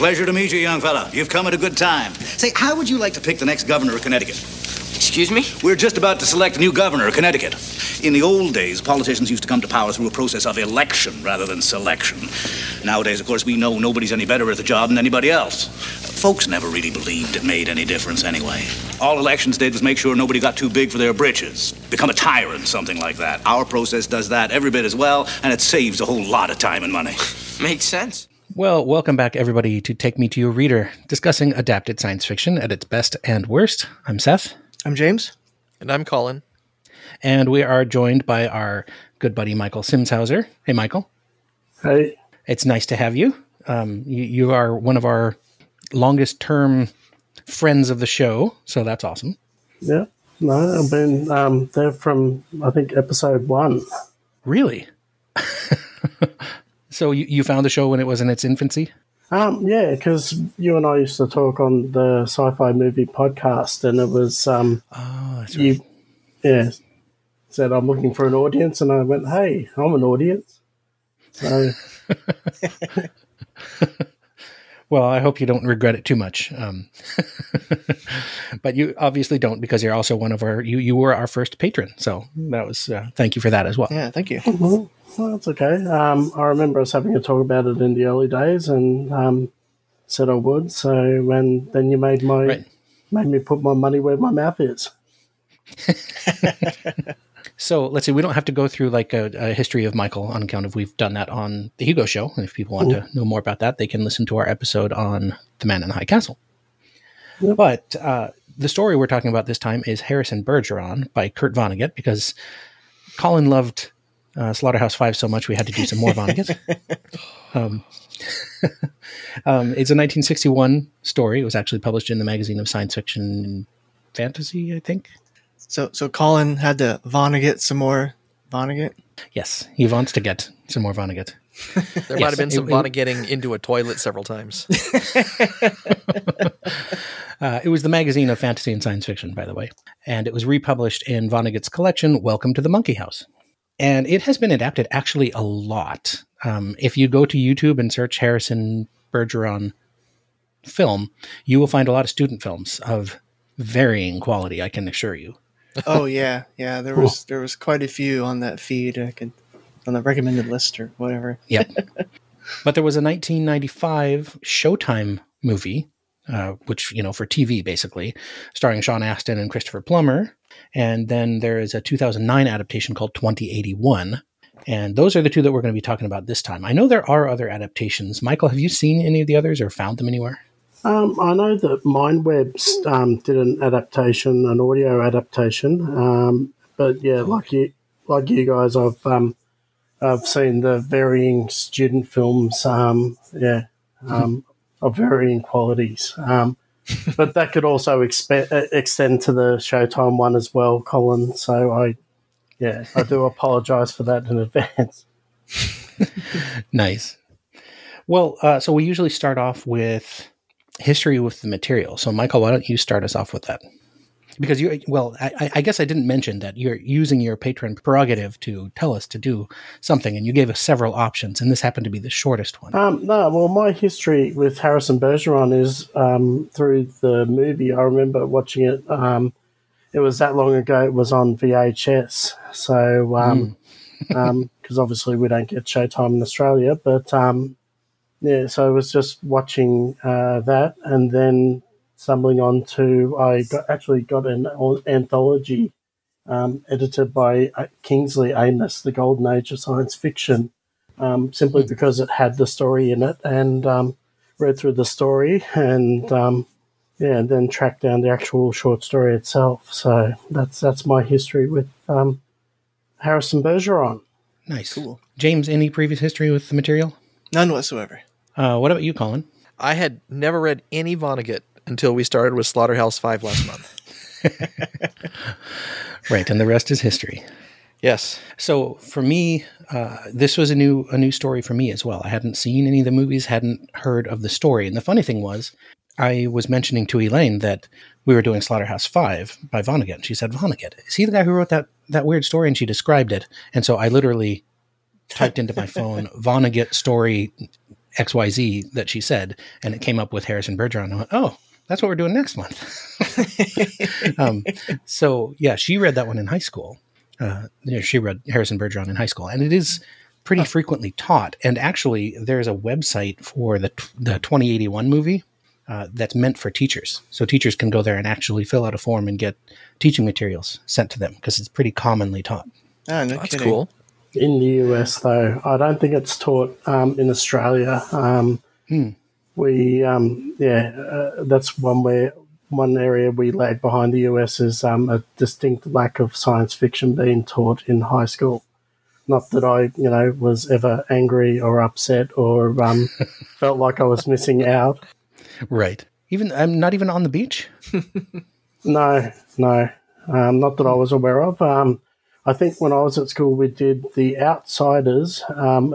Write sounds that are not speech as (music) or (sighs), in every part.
Pleasure to meet you, young fella. You've come at a good time. Say, how would you like to pick the next governor of Connecticut? Excuse me? We're just about to select a new governor of Connecticut. In the old days, politicians used to come to power through a process of election rather than selection. Nowadays, of course, we know nobody's any better at the job than anybody else. Folks never really believed it made any difference anyway. All elections did was make sure nobody got too big for their britches, become a tyrant, something like that. Our process does that every bit as well, and it saves a whole lot of time and money. Makes sense. Well, welcome back, everybody, to Take Me to Your Reader, discussing adapted science fiction at its best and worst. I'm Seth, I'm James. And I'm Colin. and we are joined by our good buddy Michael Simshauser. Hey, Michael. Hey, It's nice to have you. Um, you, you are one of our longest term friends of the show, so that's awesome. yeah, no, I've been um, there from I think episode one. Really? (laughs) so you, you found the show when it was in its infancy? Um, yeah, because you and I used to talk on the sci-fi movie podcast, and it was um, Oh, that's you, yeah, said I'm looking for an audience, and I went, hey, I'm an audience. So (laughs) Well, I hope you don't regret it too much. Um, (laughs) but you obviously don't because you're also one of our you you were our first patron. So that was uh, thank you for that as well. Yeah, thank you. Well, that's okay. Um, I remember us having a talk about it in the early days, and um, said I would. So when then you made my Right. made me put my money where my mouth is. (laughs) So let's see. We don't have to go through like a, a history of Michael on account of we've done that on the Hugo Show. And if people want to know more about that, they can listen to our episode on the Man in the High Castle. But uh, the story we're talking about this time is Harrison Bergeron by Kurt Vonnegut because Colin loved uh, Slaughterhouse Five so much we had to do some more Vonnegut. (laughs) um, (laughs) um, it's a 1961 story. It was actually published in the magazine of science fiction and fantasy, I think. So, so Colin had to Vonnegut some more Vonnegut. Yes, he wants to get some more Vonnegut. (laughs) There Yes, might have been some it- Vonna getting into a toilet several times. Uh, it was the magazine of fantasy and science fiction, by the way, and it was republished in Vonnegut's collection, Welcome to the Monkey House. And it has been adapted actually a lot. Um, if you go to YouTube and search Harrison Bergeron film, you will find a lot of student films of varying quality, I can assure you. Oh yeah, yeah. There was there was quite a few on that feed. I could on the recommended list or whatever. Yep. (laughs) but there was a 1995 Showtime movie, uh, which, you know, for TV basically, starring Sean Astin and Christopher Plummer. And then there is a 2009 adaptation called 2081. And those are the two that we're going to be talking about this time. I know there are other adaptations. Michael, have you seen any of the others or found them anywhere? Um, I know that Mindwebs um, did an adaptation, an audio adaptation. Um, but yeah, like you, like you guys, I've um, I've seen the varying student films. Um, yeah, um, of varying qualities. Um, but that could also expe- uh, extend to the Showtime one as well, Colin. So I, yeah, I do apologise for that in advance. (laughs) Nice. Well, uh, so we usually start off with history with the material. So, Michael, why don't you start us off with that? Because you, well, I, I guess I didn't mention that you're using your patron prerogative to tell us to do something, and you gave us several options, and this happened to be the shortest one. Um, no, well, my history with Harrison Bergeron is um, through the movie. I remember watching it. Um, it was that long ago. It was on VHS. So, um, (laughs) because obviously we don't get Showtime in Australia, but um, yeah, so I was just watching uh, that, and then stumbling on to I got, actually got an anthology um, edited by uh, Kingsley Amis, The Golden Age of Science Fiction um, simply because it had the story in it and um, read through the story and um, yeah, and then tracked down the actual short story itself. So that's that's my history with um, Harrison Bergeron. Nice. Cool. James, any previous history with the material? None whatsoever. Uh, what about you, Colin? I had never read any Vonnegut until we started with Slaughterhouse Five last month. (laughs) Right, and the rest is history. Yes. So for me, uh, this was a new a new story for me as well. I hadn't seen any of the movies, hadn't heard of the story, and the funny thing was, I was mentioning to Elaine that we were doing Slaughterhouse Five by Vonnegut, she said, "Vonnegut, is he the guy who wrote that that weird story?" And she described it, and so I literally typed into my phone (laughs) Vonnegut story XYZ that she said, and it came up with Harrison Bergeron. I went, oh, that's what we're doing next month. (laughs) um, so yeah, she read that one in high school. Uh, you know, she read Harrison Bergeron in high school, and it is pretty frequently taught. And actually, there's a website for the the 2081 movie uh, that's meant for teachers, so teachers can go there and actually fill out a form and get teaching materials sent to them because it's pretty commonly taught. Oh, no That's kidding. cool. in the US, though. I don't think it's taught um, in Australia. Um, We, um, yeah, uh, that's one where one area we lag behind the US is um, a distinct lack of science fiction being taught in high school. Not that I, you know, was ever angry or upset or um, (laughs) felt like I was missing out. Right. Even I'm not even on the beach. (laughs) No, no, um, not that I was aware of. Um, I think when I was at school, we did the Outsiders um,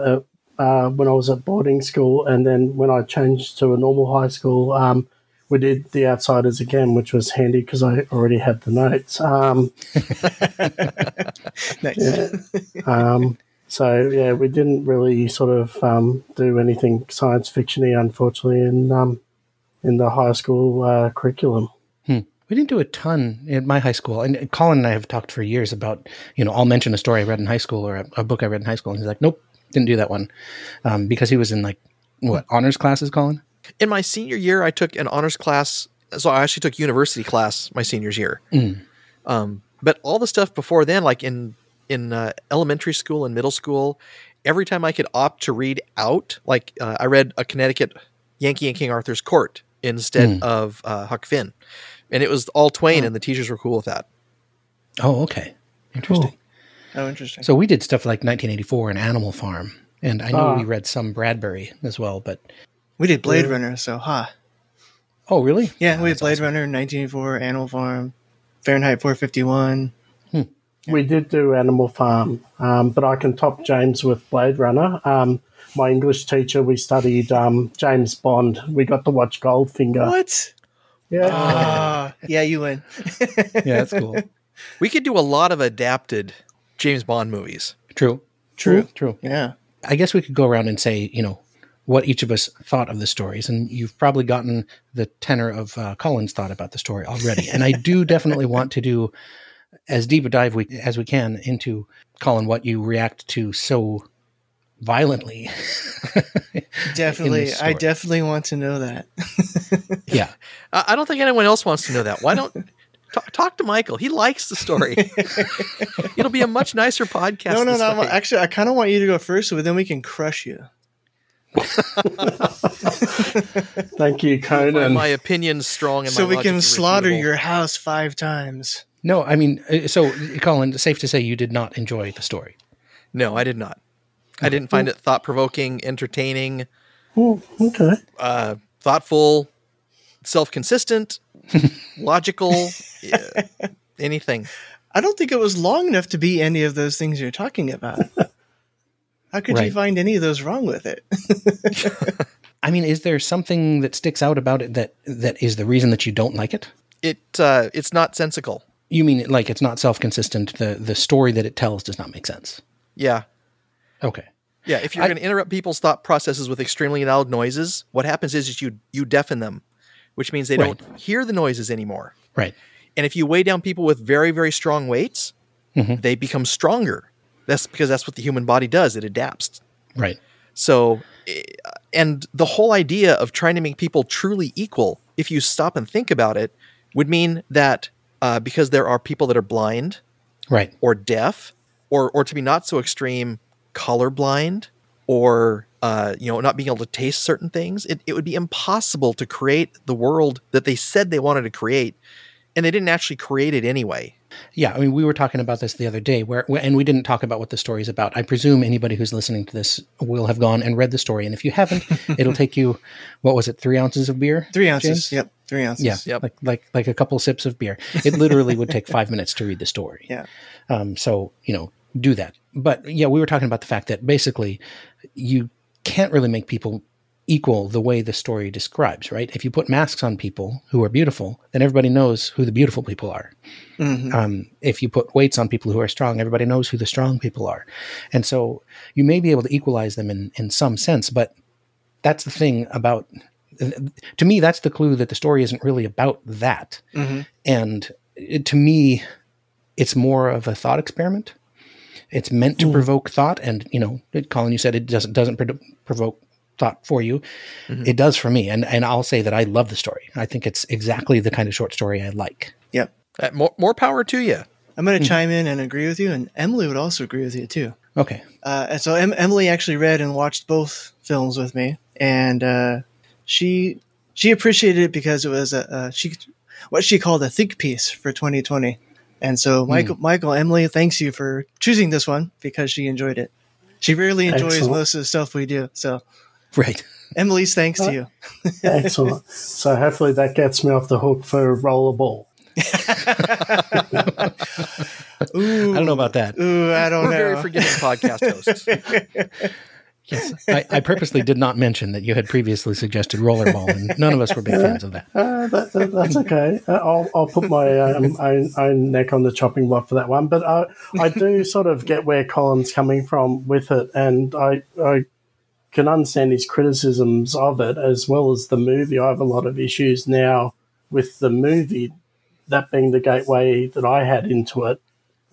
uh, when I was at boarding school, and then when I changed to a normal high school, um, we did the Outsiders again, which was handy because I already had the notes. Um, (laughs) Nice. um, so yeah, we didn't really sort of um, do anything science fictiony, unfortunately, in um, in the high school uh, curriculum. We didn't do a ton at my high school, and Colin and I have talked for years about, you know, I'll mention a story I read in high school or a, a book I read in high school, and he's like, "Nope, didn't do that one," um, because he was in like what honors classes, Colin. In my senior year, I took an honors class. So I actually took university class my senior's year. Um, but all the stuff before then, like in in uh, elementary school and middle school, every time I could opt to read out, like uh, I read a Connecticut Yankee and King Arthur's Court instead of uh, Huck Finn, and it was all Twain, and the teachers were cool with that. Oh, okay, interesting. Oh, interesting. So we did stuff like 1984 and Animal Farm, and I know Ah. we read some Bradbury as well. But we did Blade Runner, so ha. oh, really? Yeah, we did Blade awesome. Runner, 1984, Animal Farm, Fahrenheit 451. We did do Animal Farm, um, but I can top James with Blade Runner. Um, my English teacher, we studied um, James Bond. We got to watch Goldfinger. What? Yeah. Ah, yeah, you win. (laughs) Yeah, that's cool. (laughs) We could do a lot of adapted James Bond movies. True. True. True. Yeah. I guess we could go around and say, you know, what each of us thought of the stories, and you've probably gotten the tenor of uh, Colin's thought about the story already. And I do (laughs) definitely want to do as deep a dive we, as we can into Colin, what you react to so violently. (laughs) Definitely. I definitely want to know that. (laughs) yeah, I I don't think anyone else wants to know that. Why don't talk, talk to Michael? He likes the story. (laughs) It'll be a much nicer podcast. no, no, this no. way. Actually, I kind of want you to go first, but then we can crush you. (laughs) Thank you, Conan. my opinions strong and So my we can slaughter irrefutable. your house five times. no, I mean, uh, so Colin, safe to say you did not enjoy the story. No, I did not. I didn't find it thought provoking, entertaining, Oh, okay. uh, thoughtful, self consistent, (laughs) logical, yeah, anything. I don't think it was long enough to be any of those things you're talking about. How could you find any of those wrong with it? (laughs) I mean, is there something that sticks out about it that that is the reason that you don't like it? It uh, it's not sensical. You mean like it's not self consistent? The the story that it tells does not make sense. Yeah. Okay. Yeah, if you're going to interrupt people's thought processes with extremely loud noises, what happens is, is you you deafen them, which means they Right. don't hear the noises anymore. Right. And if you weigh down people with very very strong weights, Mm-hmm. they become stronger. That's because that's what the human body does. It adapts. Right. So, eh, and the whole idea of trying to make people truly equal, if you stop and think about it, would mean that uh, because there are people that are blind Right. or deaf, or or to be not so extreme, colorblind, or uh, you know not being able to taste certain things, it, it would be impossible to create the world that they said they wanted to create, and they didn't actually create it anyway. Yeah. I mean, we were talking about this the other day, where and we didn't talk about what the story is about. I presume anybody who's listening to this will have gone and read the story, and if you haven't, (laughs) it'll take you what was it, three ounces of beer? Three ounces. James? Yep. Three ounces. Yeah, Yep. like like like a couple sips of beer. It literally would take five minutes to read the story. Yeah. Um, so you know, do that. But yeah, we were talking about the fact that basically you can't really make people equal the way the story describes, right? If you put masks on people who are beautiful, then everybody knows who the beautiful people are. Mm-hmm. Um, if you put weights on people who are strong, everybody knows who the strong people are. And so you may be able to equalize them in, in some sense, but that's the thing about to me that's the clue that the story isn't really about that mm-hmm. and it, to me it's more of a thought experiment it's meant to mm. provoke thought and you know colin you said it doesn't doesn't pro- provoke thought for you it does for me and and i'll say that i love the story i think it's exactly the kind of short story i like Yep. Uh, more, more power to you. I'm going to chime in and agree with you, and Emily would also agree with you too. okay Uh, and so em- Emily actually read and watched both films with me, and uh, she she appreciated it because it was a, a she what she called a think piece for 2020. And so Michael Michael Emily thanks you for choosing this one because she enjoyed it. She rarely enjoys Excellent. most of the stuff we do. So right (laughs) Emily's thanks to you. Excellent. so hopefully that gets me off the hook for rollerball. Ooh, (laughs) i don't know about that ooh, I don't We're know. very forgiving podcast hosts. (laughs) yes I, I purposely did not mention that you had previously suggested rollerball and none of us were big fans of that Uh, that, that, that's okay. Uh, I'll, I'll put my um, own, own neck on the chopping block for that one. But I, I do sort of get where Colin's coming from with it, and I, I can understand his criticisms of it as well as the movie. I have a lot of issues now with the movie, that being the gateway that I had into it.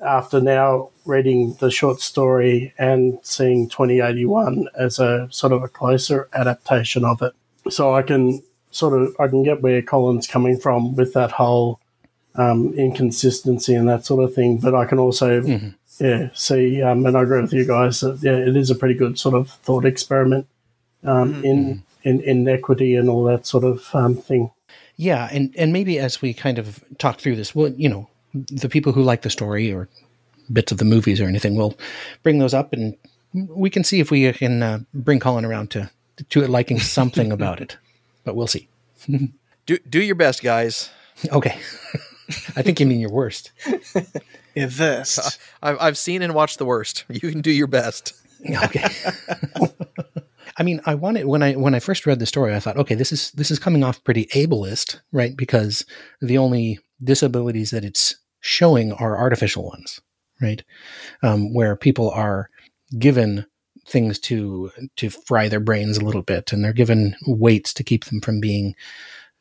After now reading the short story and seeing 2081 as a sort of a closer adaptation of it, so I can sort of I can get where Colin's coming from with that whole um, inconsistency and that sort of thing, but I can also yeah see um, and I agree with you guys that yeah it is a pretty good sort of thought experiment um, in, in in equity and all that sort of um, thing. Yeah, and and maybe as we kind of talk through this, well, you know, the people who like the story or bits of the movies or anything, we'll bring those up, and we can see if we can uh, bring Colin around to to liking (laughs) something about it. But we'll see. Do do your best, guys. Okay, (laughs) I think you mean your worst. (laughs) Invest. (laughs) I've I've seen and watched the worst. (laughs) You can do your best. (laughs) Okay. I mean, I wanted when I when I first read the story, I thought, okay, this is this is coming off pretty ableist, right? Because the only disabilities that it's showing are artificial ones, right? Um, where people are given things to to fry their brains a little bit, and they're given weights to keep them from being,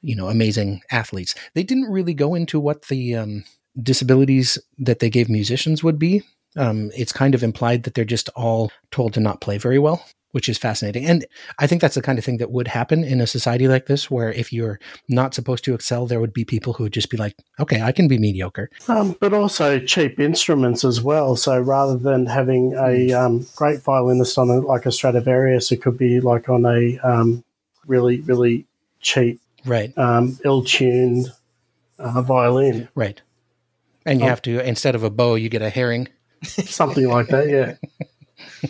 you know, amazing athletes. They didn't really go into what the um, disabilities that they gave musicians would be. Um, it's kind of implied that they're just all told to not play very well, which is fascinating. And I think that's the kind of thing that would happen in a society like this, where if you're not supposed to excel, there would be people who would just be like, okay, I can be mediocre. Um, but also cheap instruments as well. So rather than having a um, great violinist on a, like a Stradivarius, it could be like on a um, really really cheap, Right, um, ill-tuned uh, violin, right. And you have to, instead of a bow, you get a herring. (laughs) something like that. Yeah,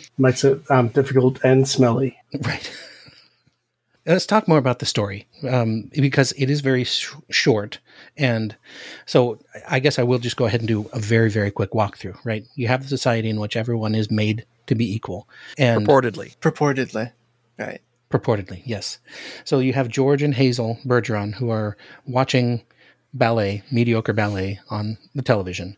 (laughs) makes it um, difficult and smelly. Right. (laughs) Let's talk more about the story um, because it is very sh- short. And so I guess I will just go ahead and do a very, very quick walkthrough, right? You have the society in which everyone is made to be equal. And Purportedly. Purportedly. Right. Purportedly, yes. So you have George and Hazel Bergeron who are watching ballet, mediocre ballet on the television.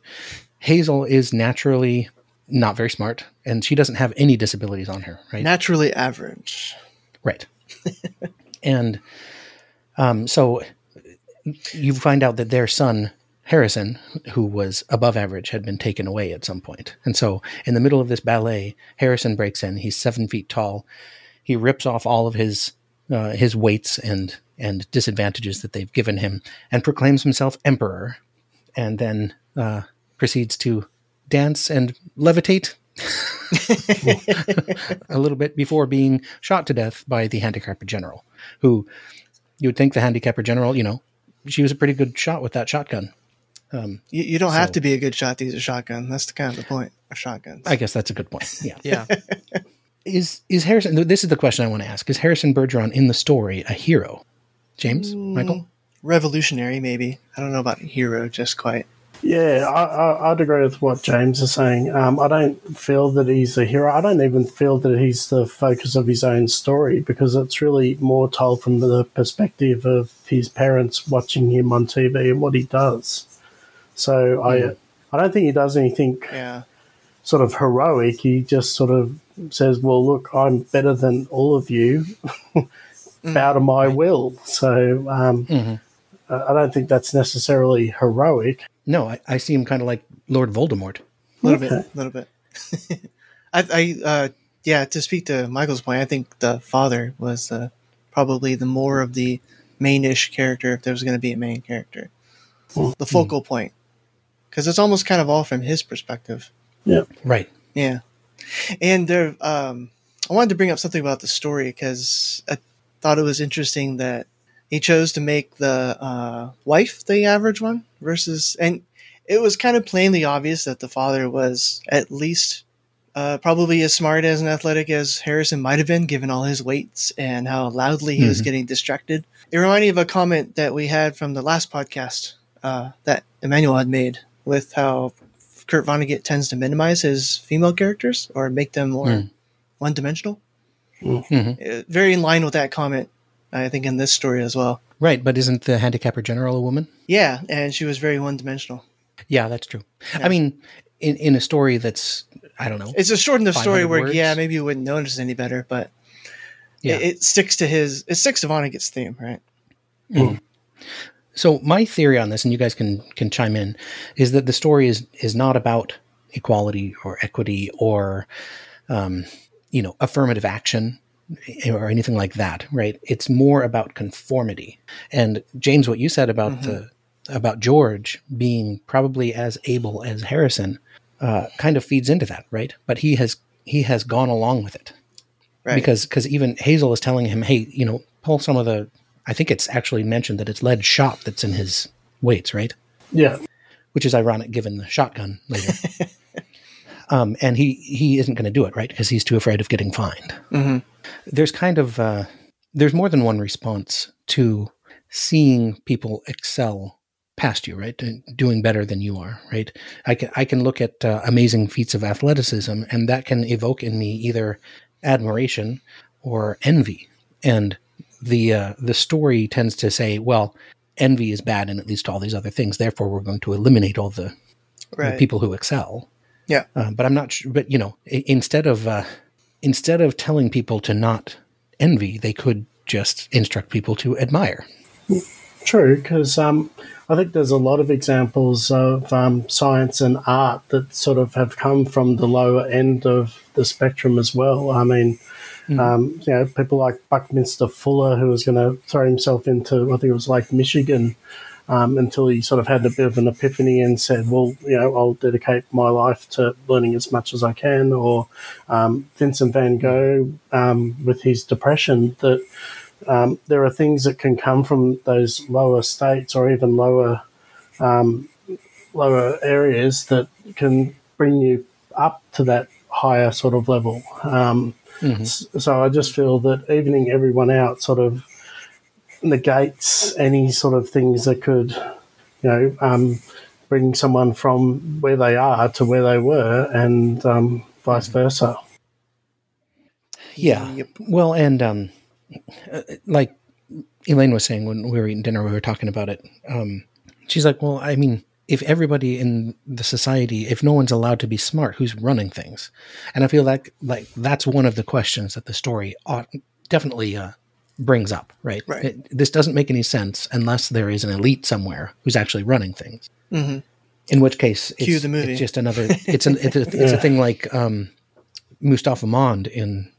Hazel is naturally not very smart and she doesn't have any disabilities on her, right? Naturally average. Right. (laughs) and um, so you find out that their son, Harrison, who was above average, had been taken away at some point. And so in the middle of this ballet, Harrison breaks in. He's seven feet tall. He rips off all of his uh, his weights and and disadvantages that they've given him, and proclaims himself emperor, and then uh, proceeds to dance and levitate (laughs) a little bit before being shot to death by the handicapper general, who you would think the handicapper general, you know, she was a pretty good shot with that shotgun. You, you don't have to be a good shot to use a shotgun. That's the kind of the point of shotguns. I guess that's a good point. Yeah. Yeah. (laughs) is is Harrison? This is the question I want to ask: Is Harrison Bergeron in the story a hero? James, Michael, Revolutionary, maybe. I don't know about hero just quite. Yeah, I, I, I'd agree with what James is saying. Um, I don't feel that he's a hero. I don't even feel that he's the focus of his own story because it's really more told from the perspective of his parents watching him on TV and what he does. So I, I don't think he does anything Yeah. sort of heroic. He just sort of says, "Well, look, I'm better than all of you. (laughs) Bow of my will." So um, Mhm. I I don't think that's necessarily heroic. No, I, I see him kind of like Lord Voldemort. A little Okay. bit, a little bit. (laughs) I, I, uh, yeah. To speak to Michael's point, I think the father was uh, probably the more of the mainish character if there was going to be a main character, the focal point, because it's almost kind of all from his perspective. Yeah. Right. Yeah, and there, um, I wanted to bring up something about the story because I thought it was interesting that he chose to make the uh, wife the average one versus, and it was kind of plainly obvious that the father was at least uh, probably as smart as and athletic as Harrison might have been, given all his weights and how loudly he was Mhm. getting distracted. It reminded me of a comment that we had from the last podcast uh, that Emmanuel had made with how Kurt Vonnegut tends to minimize his female characters or make them more Mm. one dimensional. Mhm. Very in line with that comment, I think, in this story as well. Right, but isn't the handicapper general a woman? Yeah, and she was very one dimensional. Yeah, that's true. Yeah. I mean, in, in a story that's I don't know. It's a short enough story where, words? yeah, maybe you wouldn't notice any better, but Yeah. it, it sticks to his, it sticks to Vonnegut's theme, right? So my theory on this, and you guys can can chime in, is that the story is is not about equality or equity or, um, you know, affirmative action or anything like that. Right? It's more about conformity. And James, what you said about the about George being probably as able as Harrison, uh, kind of feeds into that, right? But he has he has gone along with it Right. because because even Hazel is telling him, hey, you know, pull some of the. I think it's actually mentioned that it's lead shot that's in his weights, right? Yeah, Which is ironic given the shotgun later. (laughs) um, and he he isn't going to do it, right? Because he's too afraid of getting fined. Mhm. There's kind of uh, there's more than one response to seeing people excel past you, right? Doing better than you are, right? I can I can look at uh, amazing feats of athleticism, and that can evoke in me either admiration or envy. And the uh, the story tends to say, well, envy is bad and at least all these other things. Therefore, we're going to eliminate all the, the people who excel. Yeah. Uh, but I'm not sure. But you know, instead of uh, instead of telling people to not envy, they could just instruct people to admire. true. Because um, I think there's a lot of examples of um, science and art that sort of have come from the lower end of the spectrum as well. I mean, um, you know, people like Buckminster Fuller, who was going to throw himself into, I think it was Lake Michigan, um, until he sort of had a bit of an epiphany and said, well, you know, I'll dedicate my life to learning as much as I can. Or um, Vincent van Gogh um, with his depression, that um, there are things that can come from those lower states or even lower um, lower areas that can bring you up to that higher sort of level. Um, s- So I just feel that evening everyone out sort of negates any sort of things that could, you know, um, bring someone from where they are to where they were, and um, vice versa. Yeah. Yep. Well, and um, uh, like Elaine was saying when we were eating dinner, we were talking about it. Um, she's like, "Well, I mean, if everybody in the society, if no one's allowed to be smart, who's running things?" And I feel like like that's one of the questions that the story ought, definitely uh, brings up. Right. Right. It- this doesn't make any sense unless there is an elite somewhere who's actually running things. Mhm. In which case, it's, Cue the movie. it's just another. It's an it's a, it's a thing like um, Mustafa Mond in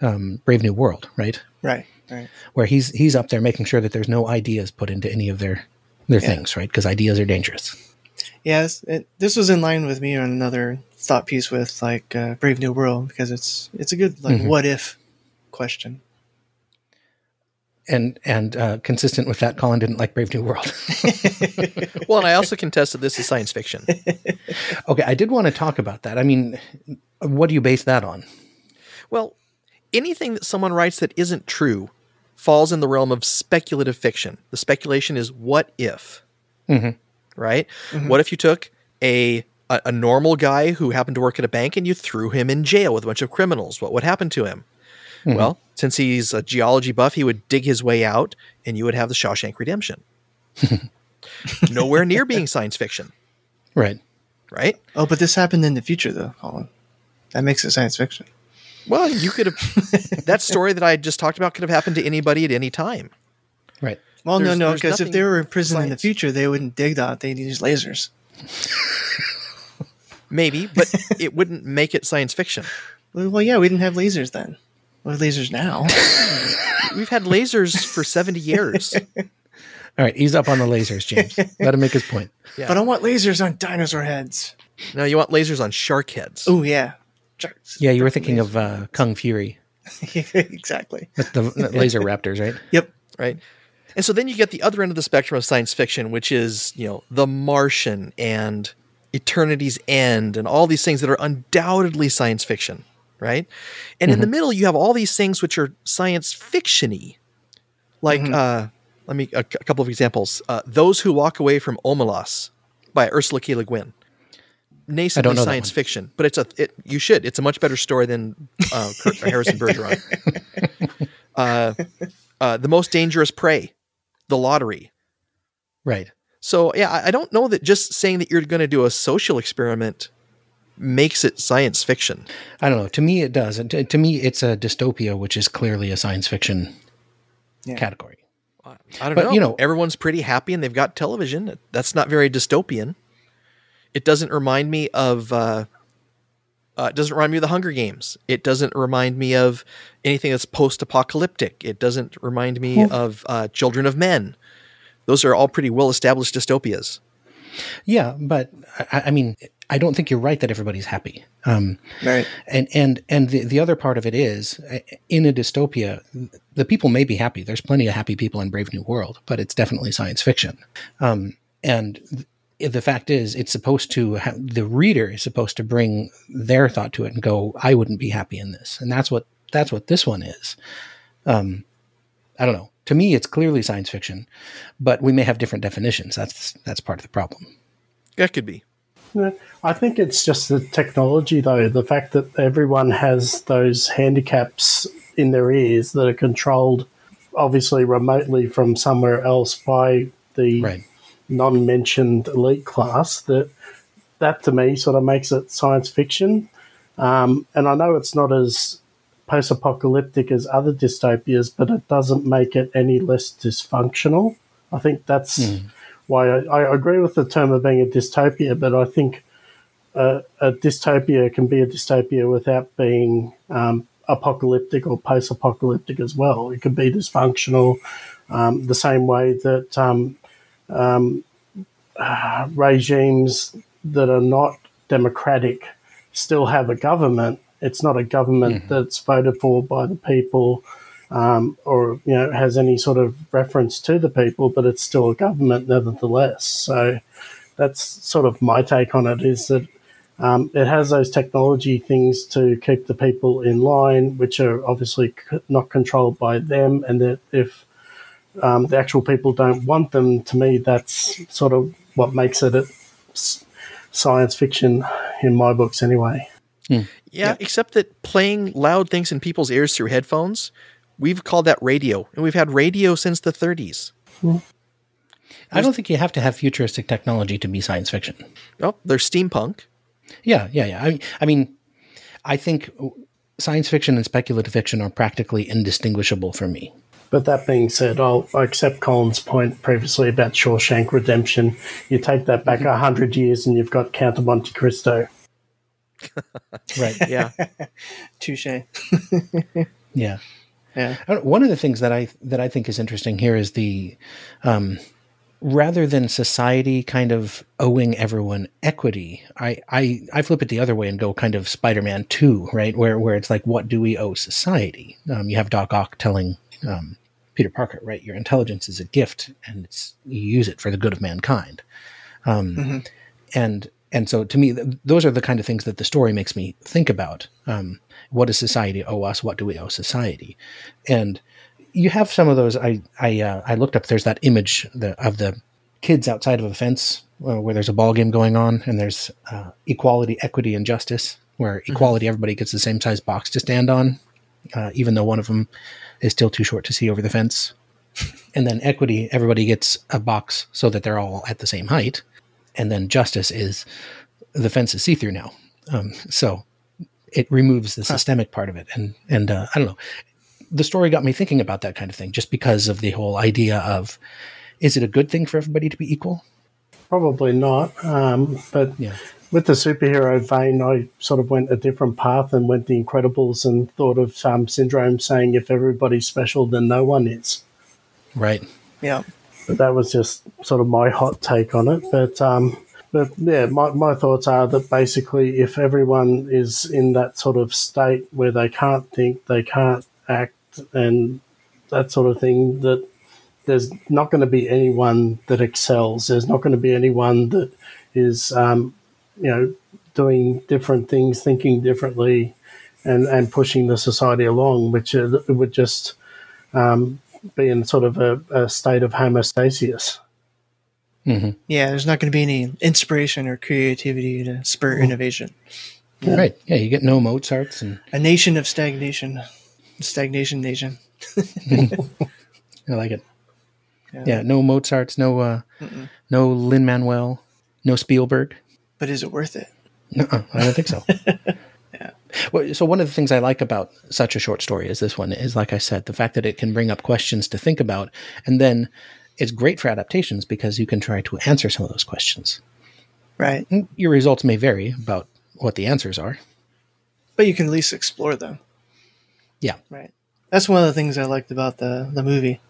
um, Brave New World, right? Right. Right. Where he's he's up there making sure that there's no ideas put into any of their their things, right? Because ideas are dangerous. Yes, it, this was in line with me on another thought piece with like uh, Brave New World because it's it's a good like Mhm. what if question. And and uh, consistent with that, Colin didn't like Brave New World. (laughs) Well, and I also contest that this is science fiction. (laughs) okay, I did want to talk about that. I mean, what do you base that on? Well, anything that someone writes that isn't true falls in the realm of speculative fiction. The speculation is what if, Mhm. right? What if you took a, a a normal guy who happened to work at a bank and you threw him in jail with a bunch of criminals? What would happen to him? Mm-hmm. Well, since he's a geology buff, he would dig his way out, and you would have the Shawshank Redemption. (laughs) Nowhere near being science fiction, Right. right? Oh, but this happened in the future though, Colin. That makes it science fiction. Well, you could have (laughs) that story that I just talked about could have happened to anybody at any time. Right. Well, no, There's- no, there's because if they were in prison in the future, they wouldn't dig that. They'd use lasers. Maybe, but it wouldn't make it science fiction. Well, well, yeah, we didn't have lasers then. We have lasers now. (laughs) We've had lasers for 70 years. (laughs) All right, ease up on the lasers, James. Let him make his point. Yeah. But I want lasers on dinosaur heads. No, you want lasers on shark heads. Oh yeah, Sharks. Yeah, you were thinking of uh, Kung Fury, (laughs) exactly. That's the the laser raptors, right? Yep. right? And so then you get the other end of the spectrum of science fiction, which is, you know, The Martian and Eternity's End and all these things that are undoubtedly science fiction, right? And in the middle, you have all these things which are science fiction-y. Like, uh, let me, a, a couple of examples. Uh, Those Who Walk Away from Omelas by Ursula K. Le Guin. Nascently don't know that science fiction, but it's a, it, you should. It's a much better story than uh, Harrison Bergeron. (laughs) uh, uh, the Most Dangerous Prey, The Lottery, Right. so yeah, I I don't know that just saying that you're going to do a social experiment makes it science fiction. I don't know. To me, it does. And to, to me, it's a dystopia, which is clearly a science fiction Yeah. category. I don't But, know. you know- everyone's pretty happy and they've got television. That's not very dystopian. It doesn't remind me of. Uh, uh, it doesn't remind me of the Hunger Games. It doesn't remind me of anything that's post-apocalyptic. It doesn't remind me of uh, Children of Men. Those are all pretty well-established dystopias. Yeah, but I, I mean, I don't think you're right that everybody's happy. Um, Right. and and and the, the other part of it is uh, in a dystopia the people may be happy. There's plenty of happy people in brave new world but it's definitely science fiction. Um, and th- the fact is it's supposed to ha- the reader is supposed to bring their thought to it and go i wouldn't be happy in this. And that's what that's what this one is. Um, i don't know. To me it's clearly science fiction but we may have different definitions. That's that's part of the problem. That could be. I think it's just the technology, though. The fact that everyone has those handicaps in their ears that are controlled, obviously remotely from somewhere else by the right non-mentioned elite class. That that to me sort of makes it science fiction. Um, and I know it's not as post-apocalyptic as other dystopias, but it doesn't make it any less dysfunctional. I think that's why I, I agree with the term of being a dystopia, but I think uh, a dystopia can be a dystopia without being um, apocalyptic or post-apocalyptic as well. It could be dysfunctional, um, the same way that um, um, uh, regimes that are not democratic still have a government. It's not a government that's voted for by the people um, or you know has any sort of reference to the people, but it's still a government nevertheless. So that's sort of my take on it. Is that um, it has those technology things to keep the people in line, which are obviously c- not controlled by them, and that if um, the actual people don't want them, to me, that's sort of what makes it a s- science fiction in my books, anyway. Yeah, except that playing loud things in people's ears through headphones, we've called that radio, and we've had radio since the 30s. Hmm. i don't think you have to have futuristic technology to be science fiction Oh, there's steampunk. Yeah, yeah, yeah. I, I mean, I think science fiction and speculative fiction are practically indistinguishable for me. But that being said, I'll accept Colin's point previously about Shawshank Redemption. You take that back a hundred years, and you've got Count of Monte Cristo. Right. (laughs) Yeah. (laughs) Touche. (laughs) Yeah. Yeah. One of the things that I that I think is interesting here is the um, rather than society kind of owing everyone equity, I, I I flip it the other way and go kind of Spider-Man Two, right? Where where it's like, what do we owe society? Um, you have Doc Ock telling um, Peter Parker, right? Your intelligence is a gift, and it's you use it for the good of mankind. Um, And and so to me, th- those are the kind of things that the story makes me think about. Um, what does society owe us? What do we owe society? And you have some of those. I I uh, I looked up. There's that image the, of the kids outside of a fence uh, where there's a ball game going on, and there's uh, equality, equity, and justice. Where equality, everybody gets the same size box to stand on, uh, even though one of them is still too short to see over the fence. (laughs) And then equity, everybody gets a box so that they're all at the same height. And then justice is the fence is see through now. Um, so it removes the systemic part of it, and and uh, I don't know. The story got me thinking about that kind of thing, just because of the whole idea of, is it a good thing for everybody to be equal? Probably not. Um, but Yeah. with the superhero vein, I sort of went a different path and went the Incredibles and thought of um, Syndrome saying if everybody's special, then no one is. Right. Yeah. But that was just sort of my hot take on it. But um, but yeah, my, my thoughts are that basically, if everyone is in that sort of state where they can't think, they can't act, and that sort of thing, that there's not going to be anyone that excels. There's not going to be anyone that is, um, you know, doing different things, thinking differently, and, and pushing the society along, which would just um, be in sort of a, a state of homostasis. Yeah, there's not going to be any inspiration or creativity to spur innovation. Right. Yeah. You get no Mozarts and A nation of stagnation. Stagnation nation. (laughs) (laughs) I like it. Yeah. no Mozarts, no uh, no Lin Manuel, no Spielberg. But is it worth it? Nuh-uh, I don't think so. (laughs) Well, so one of the things I like about such a short story as this one is, like I said, the fact that it can bring up questions to think about, and then it's great for adaptations because you can try to answer some of those questions. Right. And Your results may vary about what the answers are. But you can at least explore them. Yeah. Right. That's one of the things I liked about the, the movie,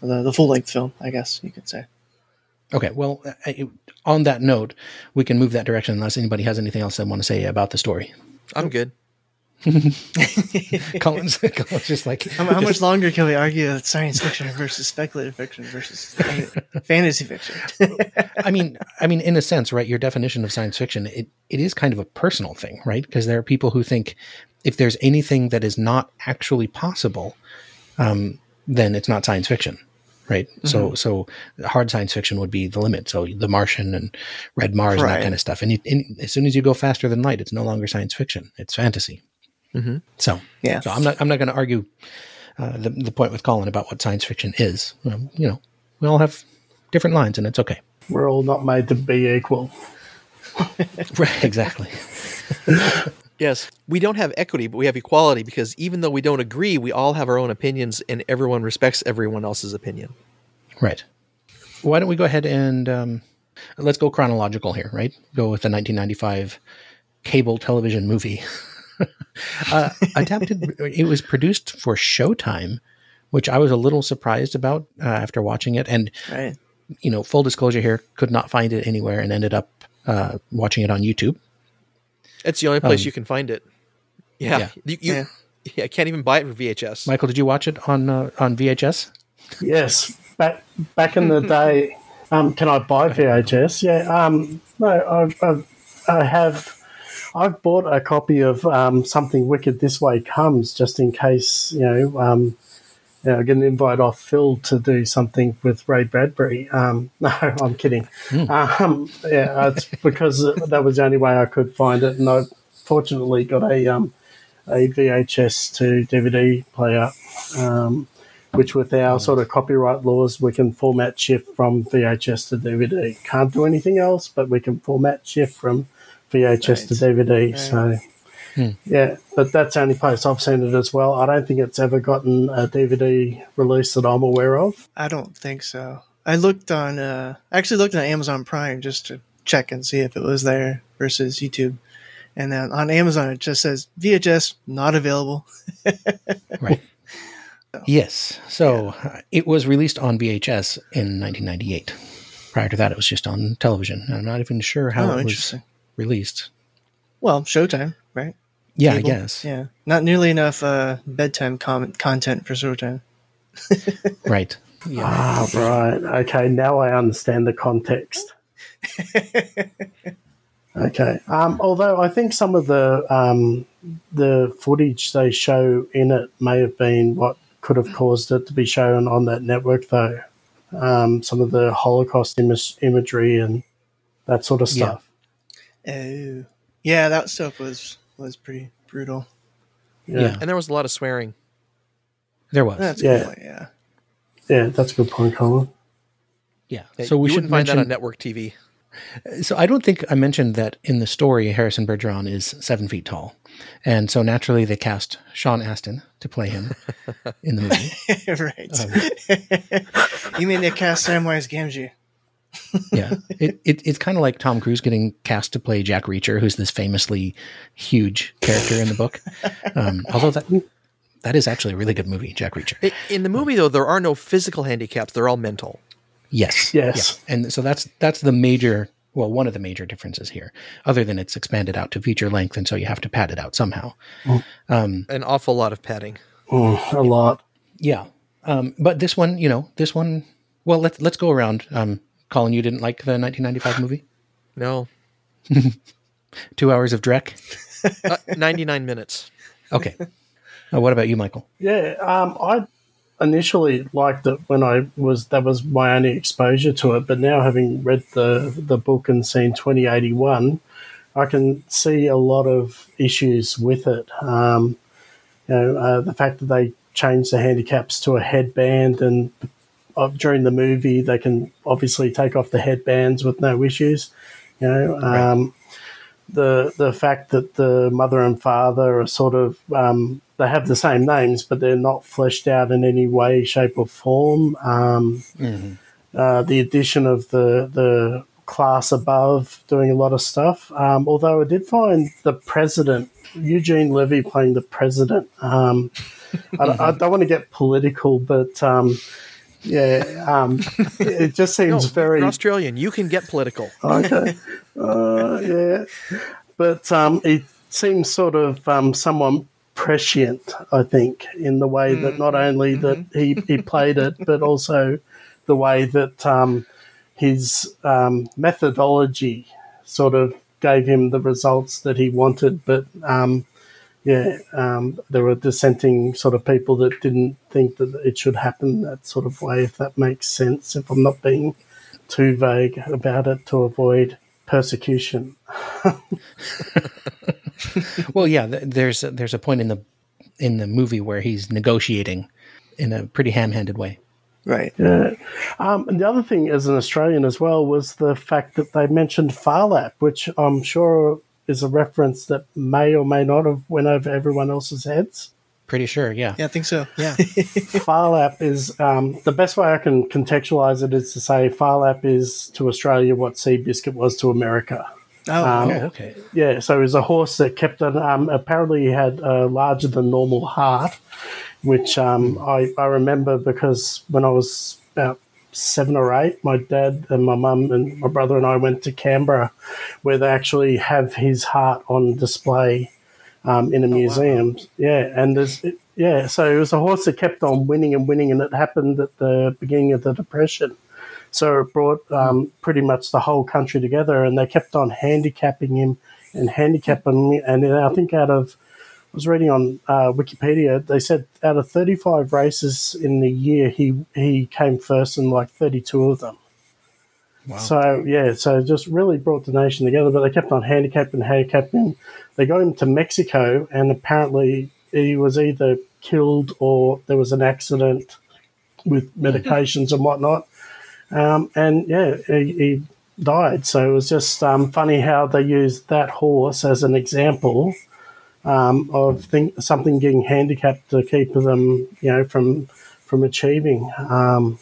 the, the full length film, I guess you could say. Okay. Well, uh, uh, I- on that note, we can move that direction unless anybody has anything else they want to say about the story. I'm good. (laughs) Colin's, Colin's just like, How, how much longer can we argue that science fiction versus speculative fiction versus fantasy fiction? (laughs) I mean, I mean, in a sense, right? Your definition of science fiction, it, it is kind of a personal thing, right? Because there are people who think if there's anything that is not actually possible, um, then it's not science fiction, right? So, so hard science fiction would be the limit. So, The Martian and Red Mars and that kind of stuff. And, you, and as soon as you go faster than light, it's no longer science fiction; it's fantasy. So, Yeah. So I'm not I'm not going to argue uh, the the point with Colin about what science fiction is. Um, you know, we all have different lines, and it's okay. We're all not made to be equal. (laughs) Right, exactly. (laughs) Yes, we don't have equity, but we have equality because even though we don't agree, we all have our own opinions, and everyone respects everyone else's opinion. Right. Why don't we go ahead and um, let's go chronological here, right? Go with the 1995 cable television movie. (laughs) (laughs) uh, adapted, it was produced for Showtime, which I was a little surprised about uh, after watching it. And, right. you know, full disclosure here, could not find it anywhere and ended up uh, watching it on YouTube. It's the only place Um, you can find it. Yeah, yeah. you, you Yeah. yeah, can't even buy it for VHS. Michael, did you watch it on uh, on VHS? Yes, back back in the day. Um, can I buy VHS? Yeah. Um, no, I, I, I have. I've bought a copy of um, something wicked. This way comes just in case you know. Um, you know, I get an invite off Phil to do something with Ray Bradbury. Um, (laughs) no, I'm kidding. Um, yeah, it's because that was the only way I could find it, and I fortunately got a um, a VHS to DVD player. Um, which with our sort of copyright laws, we can format shift from VHS to DVD. Can't do anything else, but we can format shift from VHS to DVD. So, yeah, but that's the only place I've seen it as well. I don't think it's ever gotten a DVD release that I'm aware of. I don't think so. I looked on, uh, I actually looked on Amazon Prime just to check and see if it was there versus YouTube. And then on Amazon, it just says VHS not available. (laughs) Right. yes. So uh, it was released on VHS in 1998. Prior to that, it was just on television. I'm not even sure how Oh, it was interesting. Released. Well, Showtime, right? Yeah, Cable? I guess. Yeah. Not nearly enough uh, bedtime com- content for Showtime. (laughs) Right. Yeah. Ah, right. Okay, now I understand the context. (laughs) okay. Um, although I think some of the um, the footage they show in it may have been what could have caused it to be shown on that network, though. Um, some of the Holocaust image- imagery and that sort of Yeah. stuff. Oh. Yeah, that stuff was was pretty brutal. Yeah. Yeah. And there was a lot of swearing. There was. That's Yeah. a good point, yeah. Yeah, that's a good point, Colin. yeah. Yeah, So we you should find mention. that on network TV. So I don't think I mentioned that in the story, Harrison Bergeron is seven feet tall, and so naturally they cast Sean Astin to play him in the movie. (laughs) right. Um, (laughs) you mean they cast Samwise Gamgee? Yeah, it, it it's kind of like Tom Cruise getting cast to play Jack Reacher, who's this famously huge character in the book. Um, although that that is actually a really good movie, Jack Reacher. In the movie, though, there are no physical handicaps; they're all mental. Yes. Yes. Yeah. And so that's that's the major well, one of the major differences here, other than it's expanded out to feature length, and so you have to pad it out somehow. Um, An awful lot of padding. Mm, a lot. yeah. Um, but this one, you know, this one well let's let's go around. Um, Colin, you didn't like the nineteen ninety five movie? (sighs) No, (laughs) Two hours of Drek? uh, ninety-nine minutes. Okay. Uh, what about you, Michael? Yeah, um, I initially liked it when I was that was my only exposure to it, but now having read the the book and seen twenty eighty one, I can see a lot of issues with it. Um, you know, uh, the fact that they changed the handicaps to a headband, and during the movie they can obviously take off the headbands with no issues. You know, um, the the fact that the mother and father are sort of um, they have the same names, but they're not fleshed out in any way, shape, or form. Um, uh, the addition of the the class above doing a lot of stuff. Um, although I did find the president Eugene Levy playing the president. Um, I, (laughs) don't- I don't want to get political, but um, yeah, um, it just No, seems very you're Australian. You can get political. (laughs) okay. Uh, yeah. But um, it seems sort of um, somewhat prescient, I think, in the way that not only that he, he played it, but also the way that um, his um, methodology sort of gave him the results that he wanted. But um, yeah, um, there were dissenting sort of people that didn't think that it should happen that sort of way, if that makes sense, if I'm not being too vague about it to avoid persecution. (laughs) Well, yeah, th- there's there's a point in the in the movie where he's negotiating in a pretty ham-handed way. Right. Yeah. Um, and the other thing, as an Australian as well, was the fact that they mentioned Phar Lap, which I'm sure is a reference that may or may not have went over everyone else's heads. Pretty sure, yeah. Yeah, I think so. Yeah. (laughs) Phar Lap is um, the best way I can contextualize it is to say Phar Lap is to Australia what Seabiscuit was to America. Oh, Um, Oh, okay. Yeah, so it was a horse that kept an. Um, apparently, he had a larger than normal heart, which um, I, I remember because when I was about seven or eight, my dad and my mum and my brother and I went to Canberra, where they actually have his heart on display um, in a museum. Yeah, and there's yeah, so it was a horse that kept on winning and winning, and it happened at the beginning of the depression. So it brought um, pretty much the whole country together, and they kept on handicapping him and handicapping him. And I think out of, was reading on uh, Wikipedia, they said out of 35 races in the year, he he came first in like 32 of them. Wow. So yeah, so it just really brought the nation together. But they kept on handicapping, handicapping. They got him to Mexico, and apparently he was either killed or there was an accident with (laughs) medications and whatnot. Um, and yeah, he, he died. So it was just um, funny how they used that horse as an example um, of think, something getting handicapped to keep them, you know, from from achieving. Um,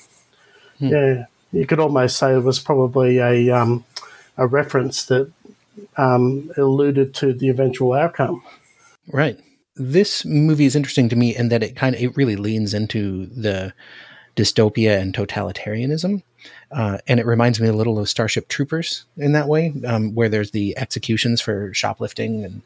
Yeah, you could almost say it was probably a um, a reference that um, alluded to the eventual outcome. Right. This movie is interesting to me in that it kind of it really leans into the dystopia and totalitarianism, uh, and it reminds me a little of Starship Troopers in that way, um, where there's the executions for shoplifting and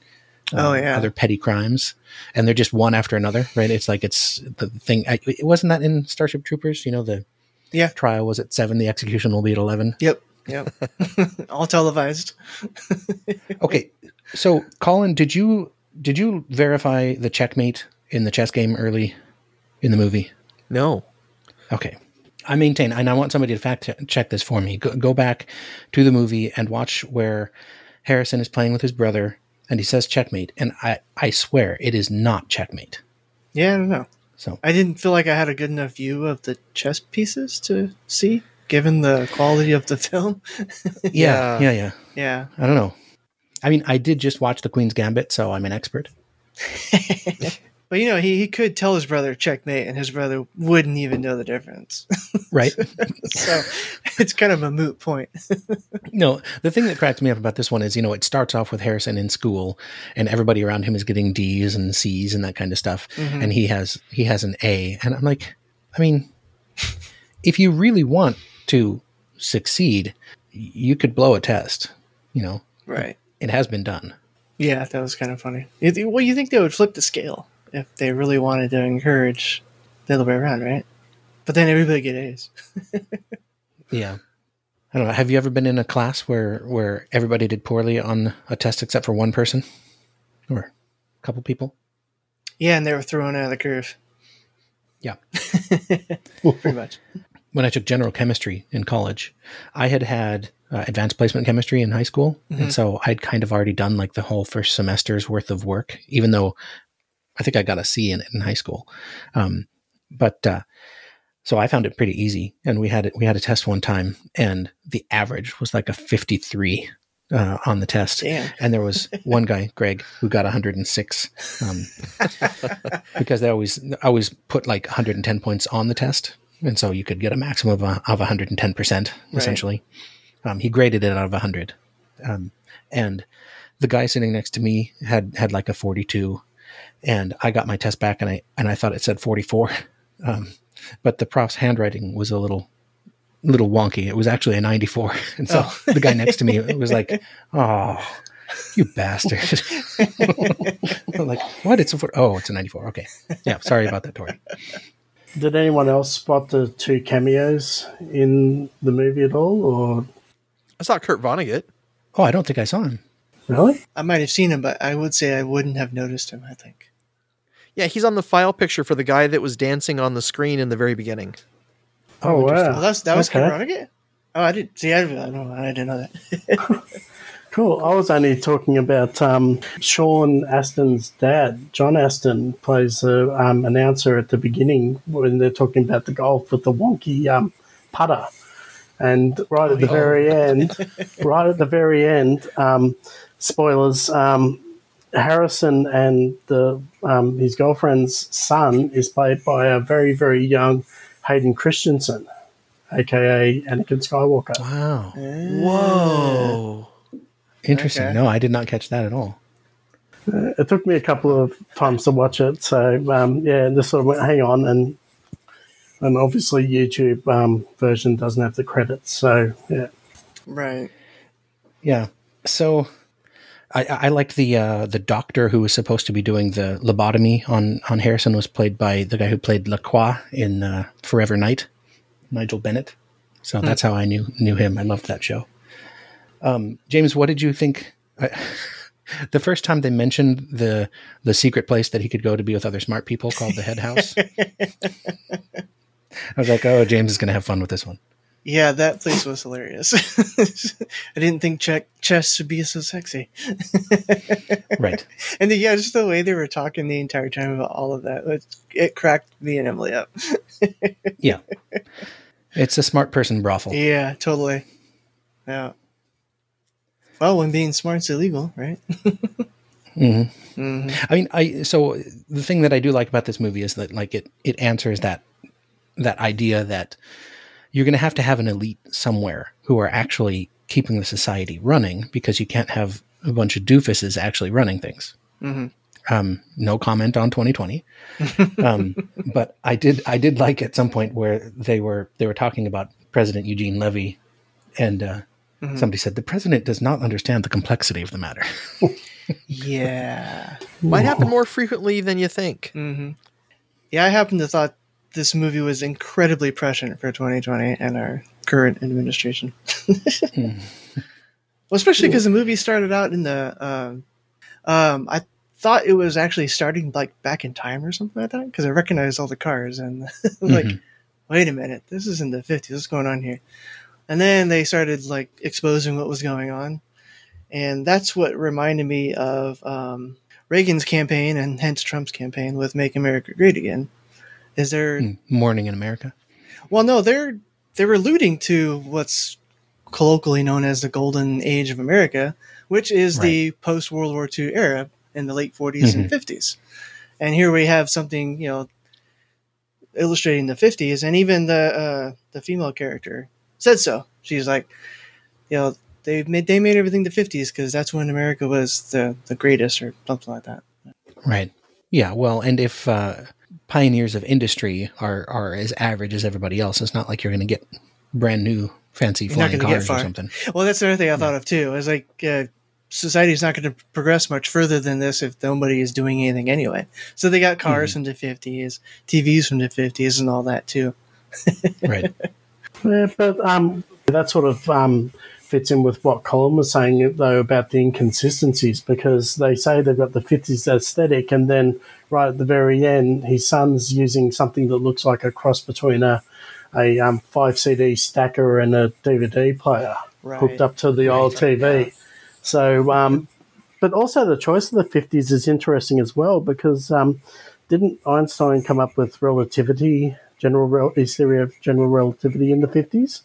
Oh, um, yeah. other petty crimes, and they're just one after another. Right? It's like it's the thing. I, it wasn't that in Starship Troopers. You know, the Yeah. trial was at seven. The execution will be at eleven. Yep. Yep. (laughs) All televised. (laughs) Okay, so Colin, did you did you verify the checkmate in the chess game early in the movie? No. Okay, I maintain, and I want somebody to fact check this for me. Go, go back to the movie and watch where Harrison is playing with his brother, and he says checkmate, and I I swear it is not checkmate. Yeah, I don't know. So I didn't feel like I had a good enough view of the chess pieces to see. given the quality of the film. (laughs) Yeah, yeah, yeah. yeah. I don't know. I mean, I did just watch The Queen's Gambit, so I'm an expert. (laughs) But you know, he, he could tell his brother checkmate, and his brother wouldn't even know the difference. (laughs) Right? so it's kind of a moot point. (laughs) no, the thing that cracks me up about this one is, you know, it starts off with Harrison in school, and everybody around him is getting D's and C's and that kind of stuff, mm-hmm. and he has he has an A, and I'm like, I mean, if you really want to succeed, you could blow a test. You know, right. it has been done. Yeah, that was kind of funny. Well, you think they would flip the scale if they really wanted to encourage the other way around, right? But then everybody get A's. (laughs) Yeah. I don't know. Have you ever been in a class where where everybody did poorly on a test except for one person or a couple people? Yeah, and they were thrown out of the curve. Yeah. (laughs) Pretty much. When I took general chemistry in college, I had had uh, advanced placement chemistry in high school, and so I'd kind of already done like the whole first semester's worth of work, even though I think I got a C in it in high school. Um, but uh, so I found it pretty easy, and we had it. We had a test one time, and the average was like a fifty-three uh, on the test. Damn. And there was one guy, Greg, who got 106 um, (laughs) because they always always put like 110 points on the test, and so you could get a maximum of, a, of 110 percent essentially. Um, he graded it out of 100, um, and the guy sitting next to me had had like a 42, and I got my test back and I and I thought it said 44, (laughs) um, but the prof's handwriting was a little little wonky. It was actually a 94. (laughs) And so the guy next to me (laughs) was like, oh, you bastard. Like, what? It's a four. Oh, it's a 94. Okay. Yeah. Sorry about that, Tori. Did anyone else spot the two cameos in the movie at all? Or I saw Kurt Vonnegut. Oh, I don't think I saw him. really? I might have seen him, but I would say I wouldn't have noticed him, I think. Yeah, he's on the file picture for the guy that was dancing on the screen in the very beginning. Oh, wow. Oh, that's, that was Okay. Kurt Vonnegut? Oh, I didn't see. I, I don't. I didn't know that. (laughs) Cool. I was only talking about um, Sean Astin's dad. John Astin plays the um, announcer at the beginning when they're talking about the golf with the wonky um, putter. And right at the very end, (laughs) right at the very end, um, spoilers. Harrison and the um, his girlfriend's son is played by a very very young Hayden Christensen, aka Anakin Skywalker. Wow. Whoa. Interesting. Okay. No, I did not catch that at all. it took me a couple of times to watch it. So um, yeah, just sort of went, hang on, and and obviously YouTube um, version doesn't have the credits. So yeah, right. Yeah. So I, I liked the uh, the doctor who was supposed to be doing the lobotomy on, on Harrison was played by the guy who played Lacroix in uh, Forever Knight, Nigel Bennett. So that's how I knew knew him. I loved that show. Um, James, what did you think? I, (laughs) the first time they mentioned the the secret place that he could go to be with other smart people called the Head House, (laughs) I was like, "Oh, James is going to have fun with this one." Yeah, that place was hilarious. (laughs) I didn't think che- chess would be so sexy. (laughs) Right. And then, yeah, just the way they were talking the entire time about all of that, it, it cracked me and Emily up. (laughs) Yeah. It's a smart person brothel. Yeah, totally. Yeah. Well, when being smart's illegal, right? Mm-hmm. Mm-hmm. I mean, I so the thing that I do like about this movie is that like it it answers that that idea that you're going to have to have an elite somewhere who are actually keeping the society running because you can't have a bunch of doofuses actually running things. Um, no comment on 2020, um, (laughs) but I did I did like at some point where they were they were talking about President Eugene Levy, and uh, somebody said the president does not understand the complexity of the matter. (laughs) Yeah. Might happen more frequently than you think. Yeah, I happen to thought this movie was incredibly prescient for 2020 and our current administration. (laughs) well, especially because the movie started out in the. Um, um, I thought it was actually starting like back in time or something like that because I recognized all the cars and (laughs) like, wait a minute, this is in the 50s. What's going on here? And then they started like exposing what was going on, and that's what reminded me of um, Reagan's campaign and hence Trump's campaign with "Make America Great Again." Is there? Morning in America. Well, no, they're they're alluding to what's colloquially known as the golden age of America, which is the post World War II era in the late 40s and 50s. And here we have something, you know, illustrating the 50s, and even the uh, the female character said so. She's like, you know, they made they made everything the 50s because that's when America was the the greatest or something like that. Right. Yeah. Well, and if uh, pioneers of industry are are as average as everybody else, it's not like you're going to get brand new fancy You're flying going to get cars or something. Well, that's another thing I thought of too. Is like uh, is not going to progress much further than this if nobody is doing anything anyway. So they got cars from the fifties, TVs from the fifties, and all that too. (laughs) Right. Yeah, but um, that sort of um, fits in with what Colin was saying, though, about the inconsistencies, because they say they've got the 50s aesthetic, and then right at the very end, his son's using something that looks like a cross between a, a um, 5 CD stacker and a DVD player Right. hooked up to the old TV. So, um, but also the choice of the 50s is interesting as well, because um, didn't Einstein come up with relativity? General rel- his theory of general relativity in the 50s?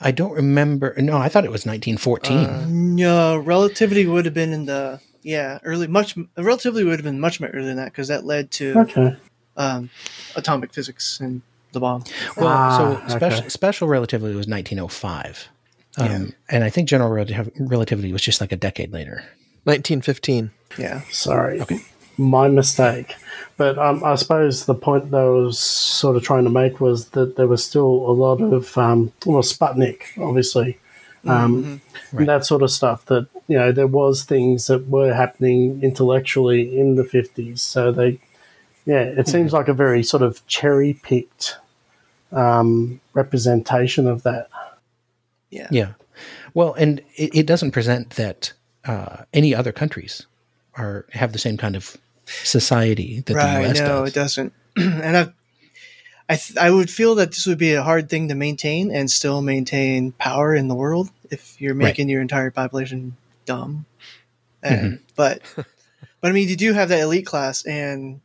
I don't remember. No, I thought it was 1914. No, relativity would have been in the yeah early much relativity would have been much more earlier than that because that led to Okay. um, atomic physics and the bomb. well, Ah, so special, okay. special relativity was 1905. Um, And I think general rel- relativity was just like a decade later. 1915. Yeah, Sorry. okay. My mistake. But um, I suppose the point that I was sort of trying to make was that there was still a lot of, um, well, Sputnik, obviously, um, and that sort of stuff. That, you know, there was things that were happening intellectually in the 50s. So they, yeah, it seems like a very sort of cherry picked um, representation of that. yeah, Yeah. Well, and it, it doesn't present that uh, any other countries are have the same kind of society that the right. U.S. No, does. it doesn't. (clears throat) and I, I, th- I would feel that this would be a hard thing to maintain and still maintain power in the world if you're Right. making your entire population dumb. Mm-hmm. And, But, (laughs) but I mean, you do have that elite class, and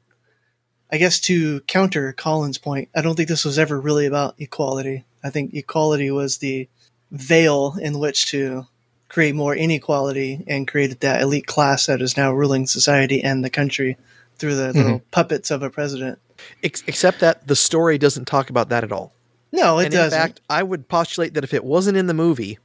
I guess to counter Colin's point, I don't think this was ever really about equality. I think equality was the veil in which to create more inequality and created that elite class that is now ruling society and the country through the mm-hmm. little puppets of a president. Ex- except that the story doesn't talk about that at all. No, it and doesn't. in fact, I would postulate that if it wasn't in the movie,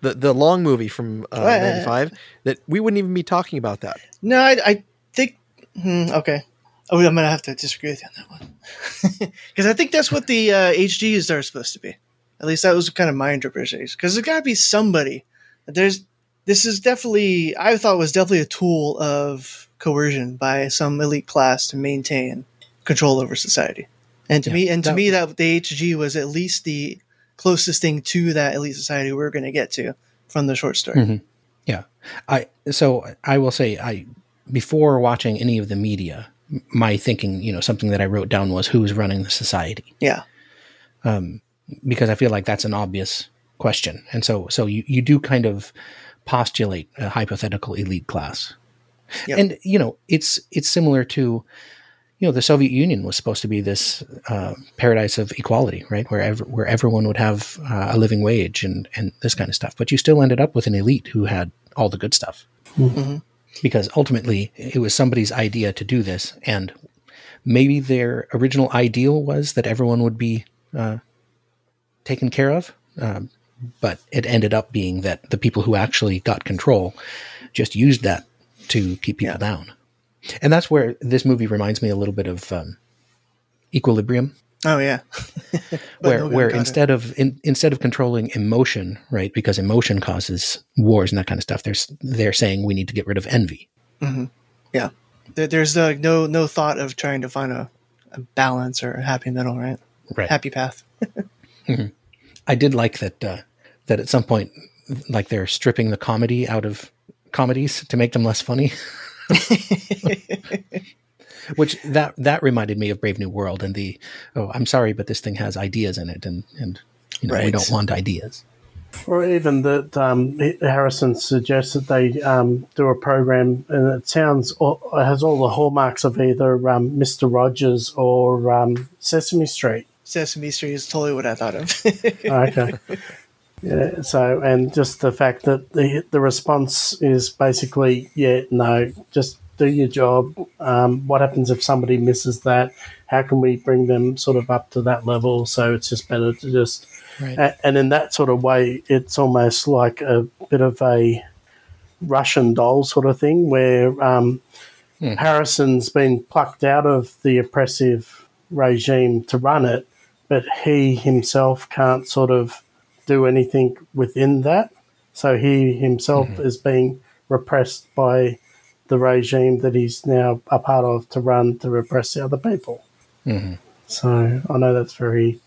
the the long movie from uh, Well, '95, that we wouldn't even be talking about that. no, I, I think. Hmm, okay. Oh, I'm gonna have to disagree with you on that one (laughs) because I think that's what the uh, HGs are supposed to be. At least that was kind of my interpretation. Because there's got to be somebody. There's. This is definitely. I thought was definitely a tool of coercion by some elite class to maintain control over society. And to Yeah, me, and to that- me, that the HG was at least the closest thing to that elite society we're going to get to from the short story. Mm-hmm. Yeah. I so I will say I before watching any of the media, my thinking, you know, something that I wrote down was who's running the society Yeah. Um, because I feel like that's an obvious question. And so so you you do kind of postulate a hypothetical elite class. Yep. And you know, it's it's similar to you know, the Soviet Union was supposed to be this uh, paradise of equality, right? Where ev- where everyone would have uh, a living wage and and this kind of stuff. But you still ended up with an elite who had all the good stuff, because ultimately it was somebody's idea to do this, and maybe their original ideal was that everyone would be uh, taken care of, um, but it ended up being that the people who actually got control just used that to keep people down. And that's where this movie reminds me a little bit of um, Equilibrium, Oh yeah. (laughs) where no, where got it. instead of in, instead of controlling emotion, right? Because emotion causes wars and that kind of stuff. There's they're saying we need to get rid of envy. Yeah. There, there's uh, no no thought of trying to find a, a balance or a happy middle, right? Right. Happy path. (laughs) I did like that uh, that at some point, like they're stripping the comedy out of comedies to make them less funny. (laughs) (laughs) Which that that reminded me of Brave New World and the oh I'm sorry but this thing has ideas in it and and you know we don't want ideas. Or even that um, Harrison suggests that they um, do a program, and it sounds it has all the hallmarks of either um, Mister Rogers or um, Sesame Street. Sesame Street is totally what I thought of. okay. (laughs) Yeah. So, and just the fact that the the response is basically, yeah, no, just do your job. Um, what happens if somebody misses that? How can we bring them sort of up to that level? So it's just better to just, Right. a- and in that sort of way, it's almost like a bit of a Russian doll sort of thing where um, Harrison's been plucked out of the oppressive regime to run it, but he himself can't sort of do anything within that. So he himself is being repressed by the regime that he's now a part of to run to repress the other people. So I know that's very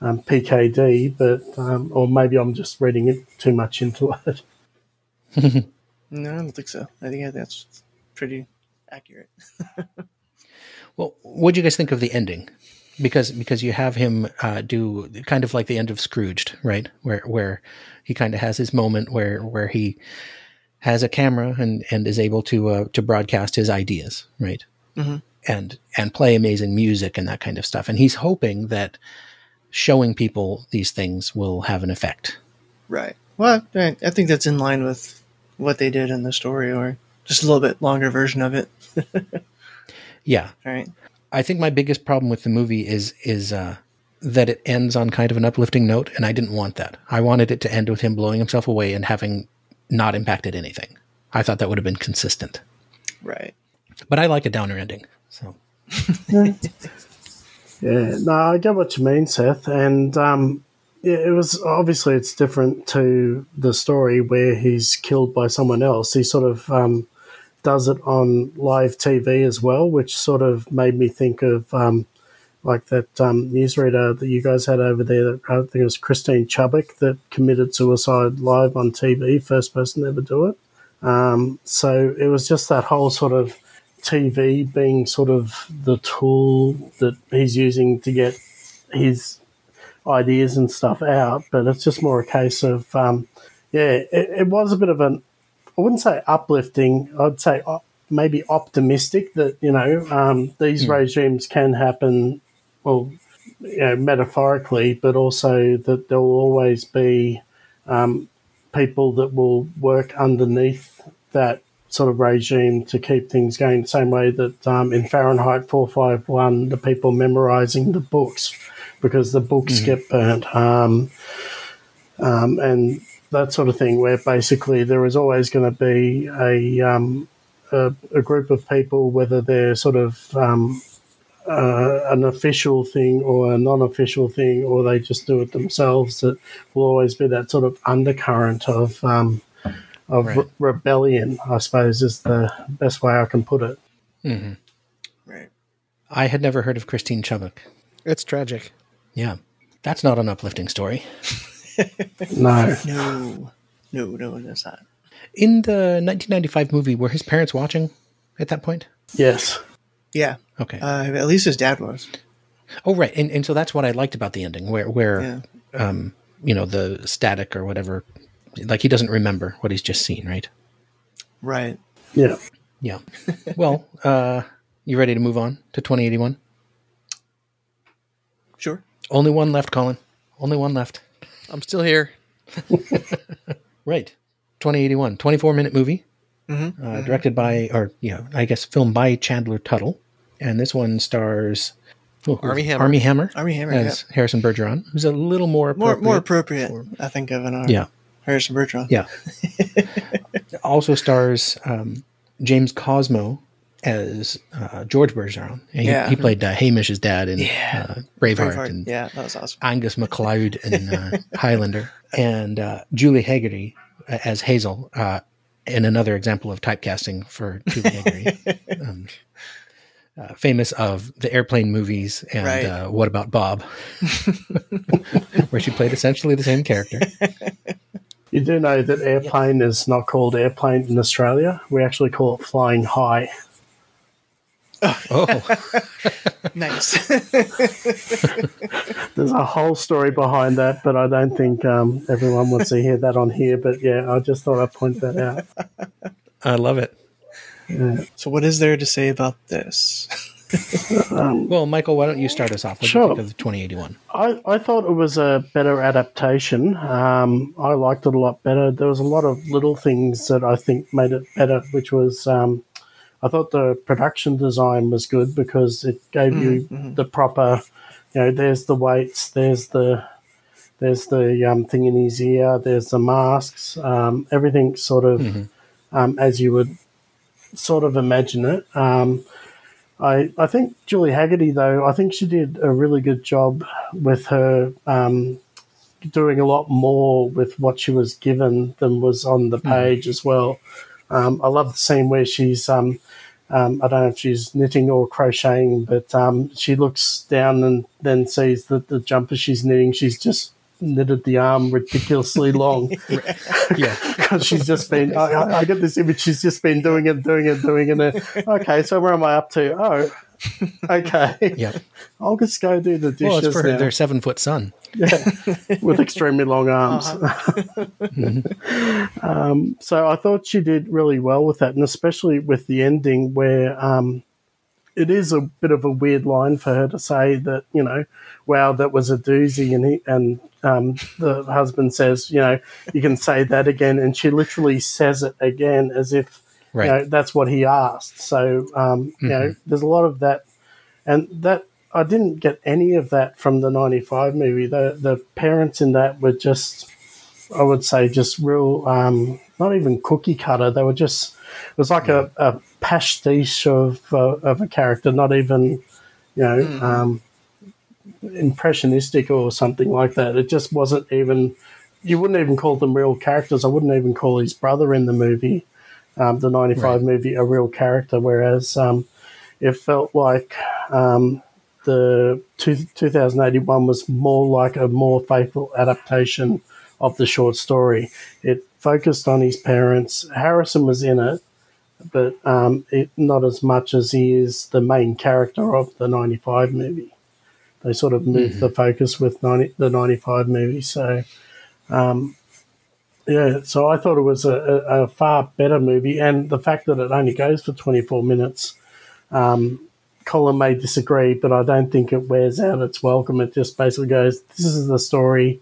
um, PKD, but um, or maybe I'm just reading it too much into (laughs) it. (laughs) no, I don't think so. I think that's pretty accurate. (laughs) Well, what do you guys think of the ending? Because because you have him uh, do kind of like the end of Scrooged, right? Where where he kind of has his moment where where he has a camera and and is able to uh, to broadcast his ideas, right? And and play amazing music and that kind of stuff. And he's hoping that showing people these things will have an effect. Right. Well, I I think that's in line with what they did in the story, or just a little bit longer version of it. (laughs) Yeah, Right. I think my biggest problem with the movie is is uh, that it ends on kind of an uplifting note, and I didn't want that. I wanted it to end with him blowing himself away and having not impacted anything. I thought that would have been consistent, Right. but I like a downer ending. So (laughs) Yeah, no, I get what you mean, Seth, and um, yeah, it was obviously it's different to the story where he's killed by someone else. He sort of um, does it on live TV as well, which sort of made me think of um, like that um, newsreader that you guys had over there. That I think it was Christine Chubbuck that committed suicide live on TV, first person to ever do it. Um, so it was just that whole sort of TV being sort of the tool that he's using to get his ideas and stuff out. But it's just more a case of, um, yeah, it, it was a bit of an, I wouldn't say uplifting, I'd say op- maybe optimistic that, you know, um, these regimes can happen, well, you know, metaphorically, but also that there will always be um, people that will work underneath that sort of regime to keep things going the same way that um, in Fahrenheit 451, the people memorizing the books because the books get burnt. Um, um, and that sort of thing, where basically there is always going to be a, um, a, a group of people, whether they're sort of um, uh, an official thing or a non-official thing, or they just do it themselves. That will always be that sort of undercurrent of um, of Right. re- rebellion. I suppose is the best way I can put it. Right. I had never heard of Christine Chubbuck. It's tragic. Yeah, that's not an uplifting story. (laughs) No, No. No, no, that's not. In the 1995 movie, were his parents watching at that point? yes, Yeah. Okay. Uh, at least his dad was. oh, right. And, and so that's what I liked about the ending, where where Yeah. um, you know the static or whatever, like he doesn't remember what he's just seen, right? Right. yeah. Yeah. (laughs) well, uh, you ready to move on to 2081? Sure. Only one left, Colin. Only one left. I'm still here. (laughs) Right. 2081, 24 minute movie, uh, directed by, or, you know, I guess filmed by Chandler Tuttle. And this one stars oh, Armie Hammer. Armie Hammer. Armie Hammer, As Harrison Bergeron, who's a little more More more appropriate. appropriate, I think, of an uh, Yeah. Harrison Bergeron. Yeah. (laughs) also stars um, James Cosmo as uh, George Bergeron. And he, Yeah. he played uh, Hamish's dad in Yeah. uh, Braveheart, Braveheart. and Yeah, that was awesome. Angus MacLeod in uh, (laughs) Highlander, and uh, Julie Hagerty uh, as Hazel. Uh, in another example of typecasting for Julie Hagerty, (laughs) um, uh, famous of the airplane movies and Right. uh, What About Bob, (laughs) where she played essentially the same character. You do know that airplane is not called airplane in Australia. We actually call it flying high. Oh, (laughs) Nice. (laughs) There's a whole story behind that, but I don't think um, everyone wants to hear that on here. But yeah, I just thought I'd point that out. I love it. so, what is there to say about this? (laughs) Well, Michael, why don't you start us off? What Sure. of 2081? I, I thought it was a better adaptation. Um, I liked it a lot better. There was a lot of little things that I think made it better, which was um, I thought the production design was good because it gave you the proper, you know, there's the weights, there's the there's the um, thing in his ear, there's the masks, um, everything sort of um, as you would sort of imagine it. Um, I, I think Julie Hagerty, though, I think she did a really good job with her um, doing a lot more with what she was given than was on the page as well. Um, I love the scene where she's, um, um, I don't know if she's knitting or crocheting, but um, she looks down and then sees that the jumper she's knitting, she's just knitted the arm ridiculously long (laughs) (laughs) Yeah. because she's just been. I, I- I get this image. She's just been doing it, doing it, doing it. and, (laughs) Okay, so where am I up to? Oh, (laughs) okay. Yeah. I'll just go do the dishes Well, it's for now their seven foot son. (laughs) with extremely long arms. (laughs) um, so I thought she did really well with that, and especially with the ending where um, it is a bit of a weird line for her to say that you know, wow, that was a doozy, and he, and um, the husband says, you know, you can say that again, and she literally says it again as if Right. you know that's what he asked. So um, you know, there's a lot of that, and that I didn't get any of that from the '95 movie. The the parents in that were just, I would say, just real, um, not even cookie cutter. They were just, it was like a, a pastiche of uh, of a character, not even, you know, um, impressionistic or something like that. It just wasn't even. You wouldn't even call them real characters. I wouldn't even call his brother in the movie, um, the '95 Right. movie, a real character. Whereas um, it felt like um, the two, 2081 was more like a more faithful adaptation of the short story. It focused on his parents. Harrison was in it, but um, it, not as much as he is the main character of the 95 movie. They sort of moved the focus with 90, the 95 movie. So, um, yeah, so I thought it was a, a, far better movie. And the fact that it only goes for 24 minutes, um, Colin may disagree, but I don't think it wears out its welcome. It just basically goes, this is the story,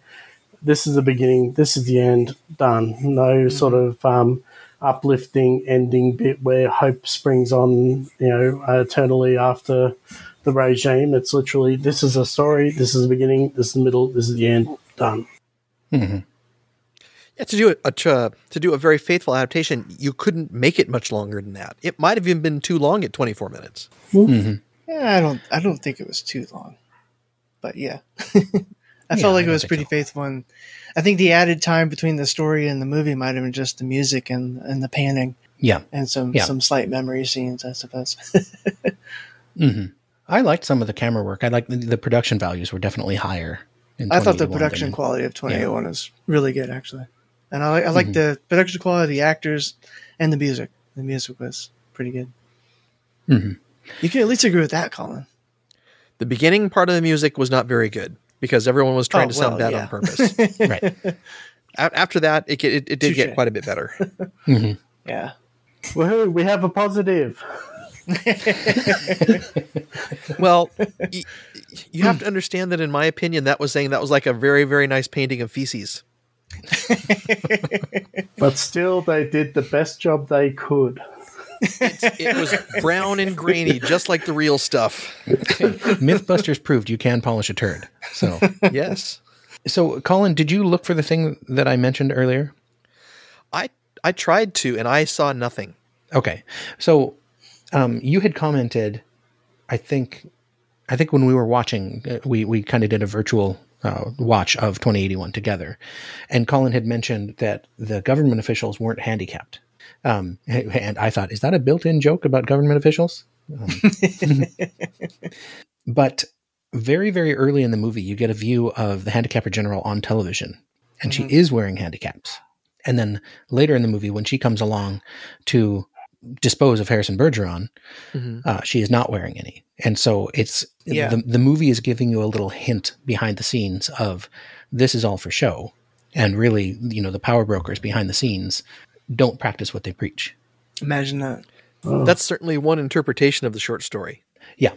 this is the beginning, this is the end, done. No sort of um, uplifting ending bit where hope springs on, you know, eternally after the regime. It's literally, this is a story, this is the beginning, this is the middle, this is the end, done. Yeah, to do it a, to, uh, to do a very faithful adaptation, you couldn't make it much longer than that. It might have even been too long at 24 minutes. Hmm. Mm-hmm. Yeah, I don't. I don't think it was too long, but yeah, (laughs) I Yeah, felt like I it was pretty so. faithful. And I think the added time between the story and the movie might have been just the music and and the panning Yeah. and some Yeah. some slight memory scenes, I suppose. (laughs) Mm-hmm. I liked some of the camera work. I like the, the production values were definitely higher. I thought the production than- quality of 2081 is really good, actually, and I like I like Mm-hmm. the production quality, the actors, and the music. The music was pretty good. Mhm. You can at least agree with that, Colin. The beginning part of the music was not very good because everyone was trying Oh, to sound well, bad yeah. on purpose. (laughs) right. A- After that, it, it, it did get quite a bit better. (laughs) Yeah. Woohoo, we have a positive. (laughs) well, y- you have to understand that, in my opinion, that was saying that was like a very, very nice painting of feces. But still, they did the best job they could. It was brown and grainy, just like the real stuff. (laughs) Mythbusters proved you can polish a turd. So, Yes. so Colin, did you look for the thing that I mentioned earlier? I I tried to, and I saw nothing. Okay. So, um, you had commented, I think, I think when we were watching, uh, we we kind of did a virtual uh, watch of 2081 together, and Colin had mentioned that the government officials weren't handicapped. Um, (laughs) and I thought, is that a built-in joke about government officials? Um, (laughs) but very, very early in the movie, you get a view of the handicapper general on television, and she is wearing handicaps. And then later in the movie, when she comes along to dispose of Harrison Bergeron, uh, she is not wearing any. And so it's Yeah. the, the movie is giving you a little hint behind the scenes of this is all for show. And really, you know, the power brokers behind the scenes don't practice what they preach. Imagine that. That's certainly one interpretation of the short story. Yeah, yeah,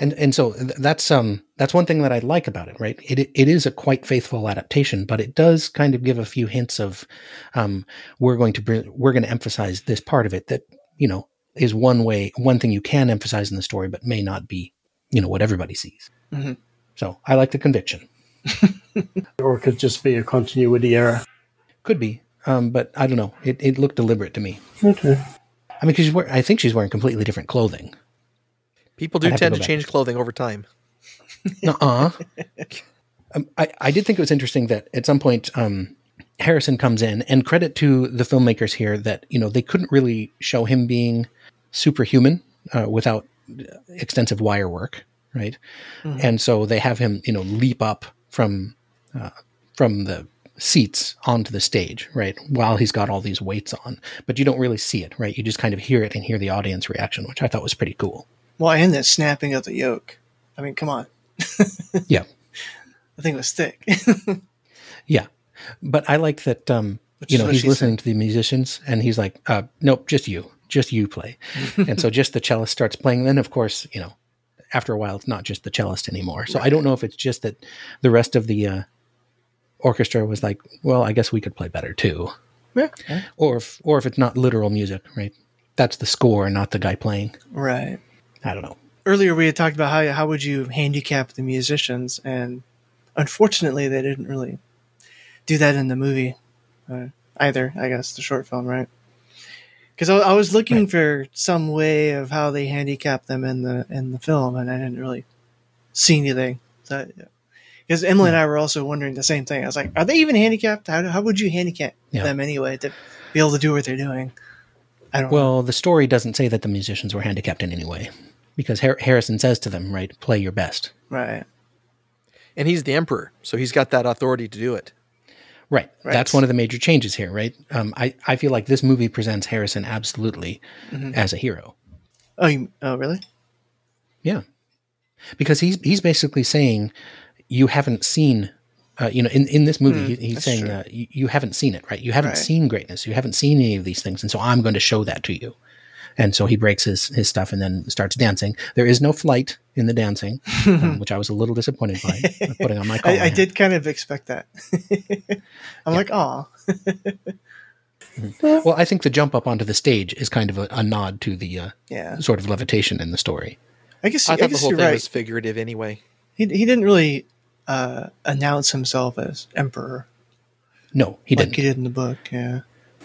and and so that's um that's one thing that I like about it, right? It it is a quite faithful adaptation, but it does kind of give a few hints of, um, we're going to br- we're going to emphasize this part of it that you know is one way one thing you can emphasize in the story, but may not be you know what everybody sees. Mhm. So I like the conviction. (laughs) Or it could just be a continuity error. Could be, um, but I don't know. It it looked deliberate to me. Okay. I mean, because I think she's wearing completely different clothing. People do I'd to tend to change clothing over time. (laughs) Uh-uh. um, I, I did think it was interesting that at some point um, Harrison comes in, and credit to the filmmakers here that you know they couldn't really show him being superhuman uh, without extensive wire work, right? And so they have him, you know, leap up from uh, from the seats onto the stage, right? While he's got all these weights on, but you don't really see it, right? You just kind of hear it and hear the audience reaction, which I thought was pretty cool. Well, and that snapping of the yoke. I mean, come on. (laughs) Yeah. The thing was thick. (laughs) Yeah, but I like that. Um, Which you know, he's listening to the musicians, and he's like, uh, "Nope, just you, just you play." (laughs) and so, just the cellist starts playing. Then, of course, you know, after a while, it's not just the cellist anymore. So I don't know if it's just that the rest of the uh, orchestra was like, "Well, I guess we could play better too," yeah. or if or if it's not literal music, right? That's the score, not the guy playing. Right. I don't know. Earlier, we had talked about how how would you handicap the musicians, and unfortunately, they didn't really do that in the movie uh, either. I guess the short film, right? Because I, I was looking Right. for some way of how they handicap them in the in the film, and I didn't really see anything. So, because Emily Hmm. and I were also wondering the same thing. I was like, are they even handicapped? How, how would you handicap Yeah. them anyway to be able to do what they're doing? I don't know. Well, the story doesn't say that the musicians were handicapped in any way, because Har- Harrison says to them, "Right, play your best." Right. And he's the emperor, so he's got that authority to do it. Right. Right. That's one of the major changes here, right? Um, I, I feel like this movie presents Harrison absolutely as a hero. Oh, you, oh, really? Yeah. Because he's he's basically saying you haven't seen uh, you know in, in this movie he, he's saying uh, you, you haven't seen it right you haven't Right. seen greatness you haven't seen any of these things and so i'm going to show that to you and so he breaks his his stuff and then starts dancing there is no flight in the dancing um, (laughs) which i was a little disappointed by putting on my I, I did kind of expect that. (laughs) I'm like, oh, (laughs) well i think the jump up onto the stage is kind of a, a nod to the uh, yeah. sort of levitation in the story I guess, I I thought the whole thing right. was figurative anyway. He, he didn't really uh, announce himself as emperor no he like didn't he did in the book. Yeah.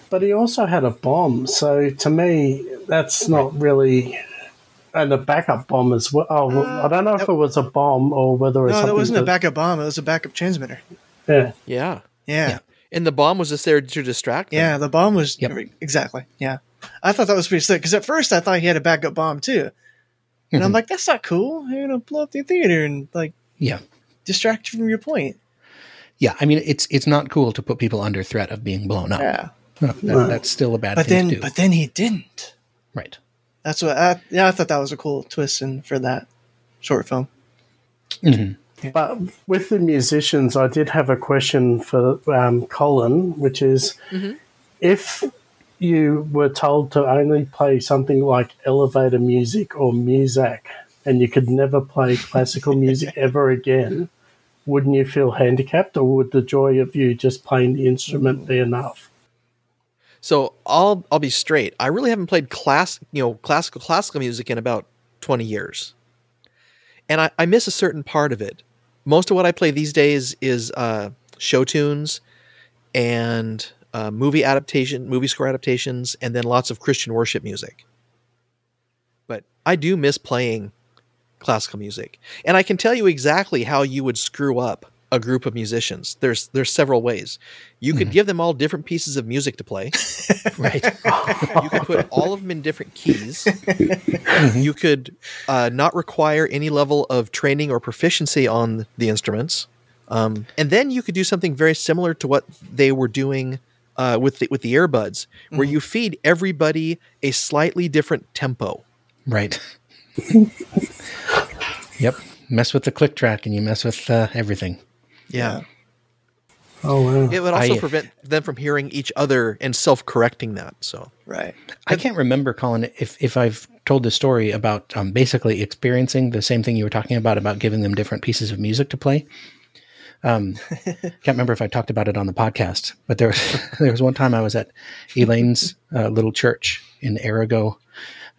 But he also had a bomb, so to me, that's not really. And a backup bomb as well. Oh, well, I don't know if it was a bomb or whether it was No, that something wasn't a backup bomb. It was a backup transmitter. Yeah, Yeah. Yeah. Yeah. And the bomb was just there to distract them. Yeah, the bomb was Yep. exactly. Yeah, I thought that was pretty sick because at first I thought he had a backup bomb too, and I'm Mhm. like, that's not cool. You're gonna blow up the theater and like yeah distract you from your point. yeah i mean it's it's not cool to put people under threat of being blown up Yeah, No, that- that's still a bad but thing then to do but then he didn't. right That's what. I, yeah, I thought that was a cool twist in for that short film. Mhm. but with the musicians, I did have a question for um, Colin, which is if you were told to only play something like elevator music or Muzak, and you could never play classical music (laughs) ever again, wouldn't you feel handicapped, or would the joy of you just playing the instrument be enough? So I'll I'll be straight. I really haven't played class you know classical classical music in about twenty years, and I, I miss a certain part of it. Most of what I play these days is uh, show tunes and uh, movie adaptation, movie score adaptations, and then lots of Christian worship music. But I do miss playing classical music, and I can tell you exactly how you would screw up a group of musicians. There's there's several ways. You could give them all different pieces of music to play. (laughs) right You could put all of them in different keys. you could uh, not require any level of training or proficiency on the instruments. Um, and then you could do something very similar to what they were doing uh, with the, with the earbuds, where you feed everybody a slightly different tempo. Right. (laughs) yep. Mess with the click track and you mess with uh, everything. Yeah. Oh wow. It would also I- prevent them from hearing each other and self-correcting that. So Right. I can't remember, Colin, if if I've told the story about um, basically experiencing the same thing you were talking about about giving them different pieces of music to play. Um, (laughs) can't remember if I talked about it on the podcast, but there was (laughs) there was one time I was at Elaine's uh, little church in Arago,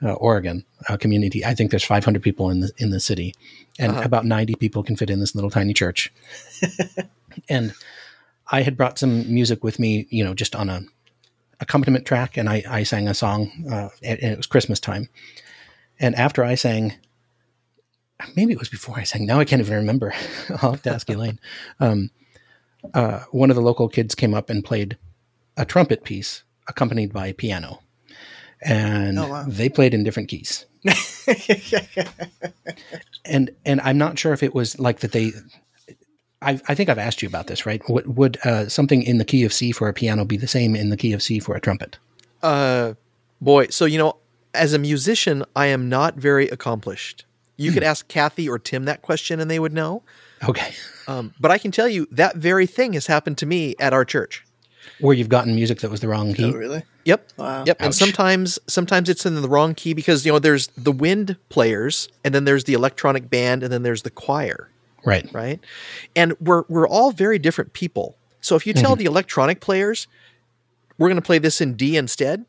uh, Oregon, a community. I think there's 500 people in the in the city, and about 90 people can fit in this little tiny church. (laughs) and I had brought some music with me, you know, just on a accompaniment track, and I, I sang a song, uh, and, and it was Christmas time. And after I sang, maybe it was before I sang. Now I can't even remember. (laughs) I'll have to ask Elaine. (laughs) Um, uh, one of the local kids came up and played a trumpet piece accompanied by piano, and Oh, wow. they played in different keys. (laughs) and and I'm not sure if it was like that they. I, I think I've asked you about this, right? Would, would uh, something in the key of C for a piano be the same in the key of C for a trumpet? Uh, boy, so you know, as a musician, I am not very accomplished. You could ask Kathy or Tim that question, and they would know. Okay. Um, but I can tell you that very thing has happened to me at our church. Where you've gotten music that was the wrong key. Oh, really? Yep. Wow. Yep. And sometimes, sometimes it's in the wrong key because you know there's the wind players, and then there's the electronic band, and then there's the choir. Right. right? And we're we're all very different people. So if you tell mm-hmm. the electronic players we're going to play this in D instead,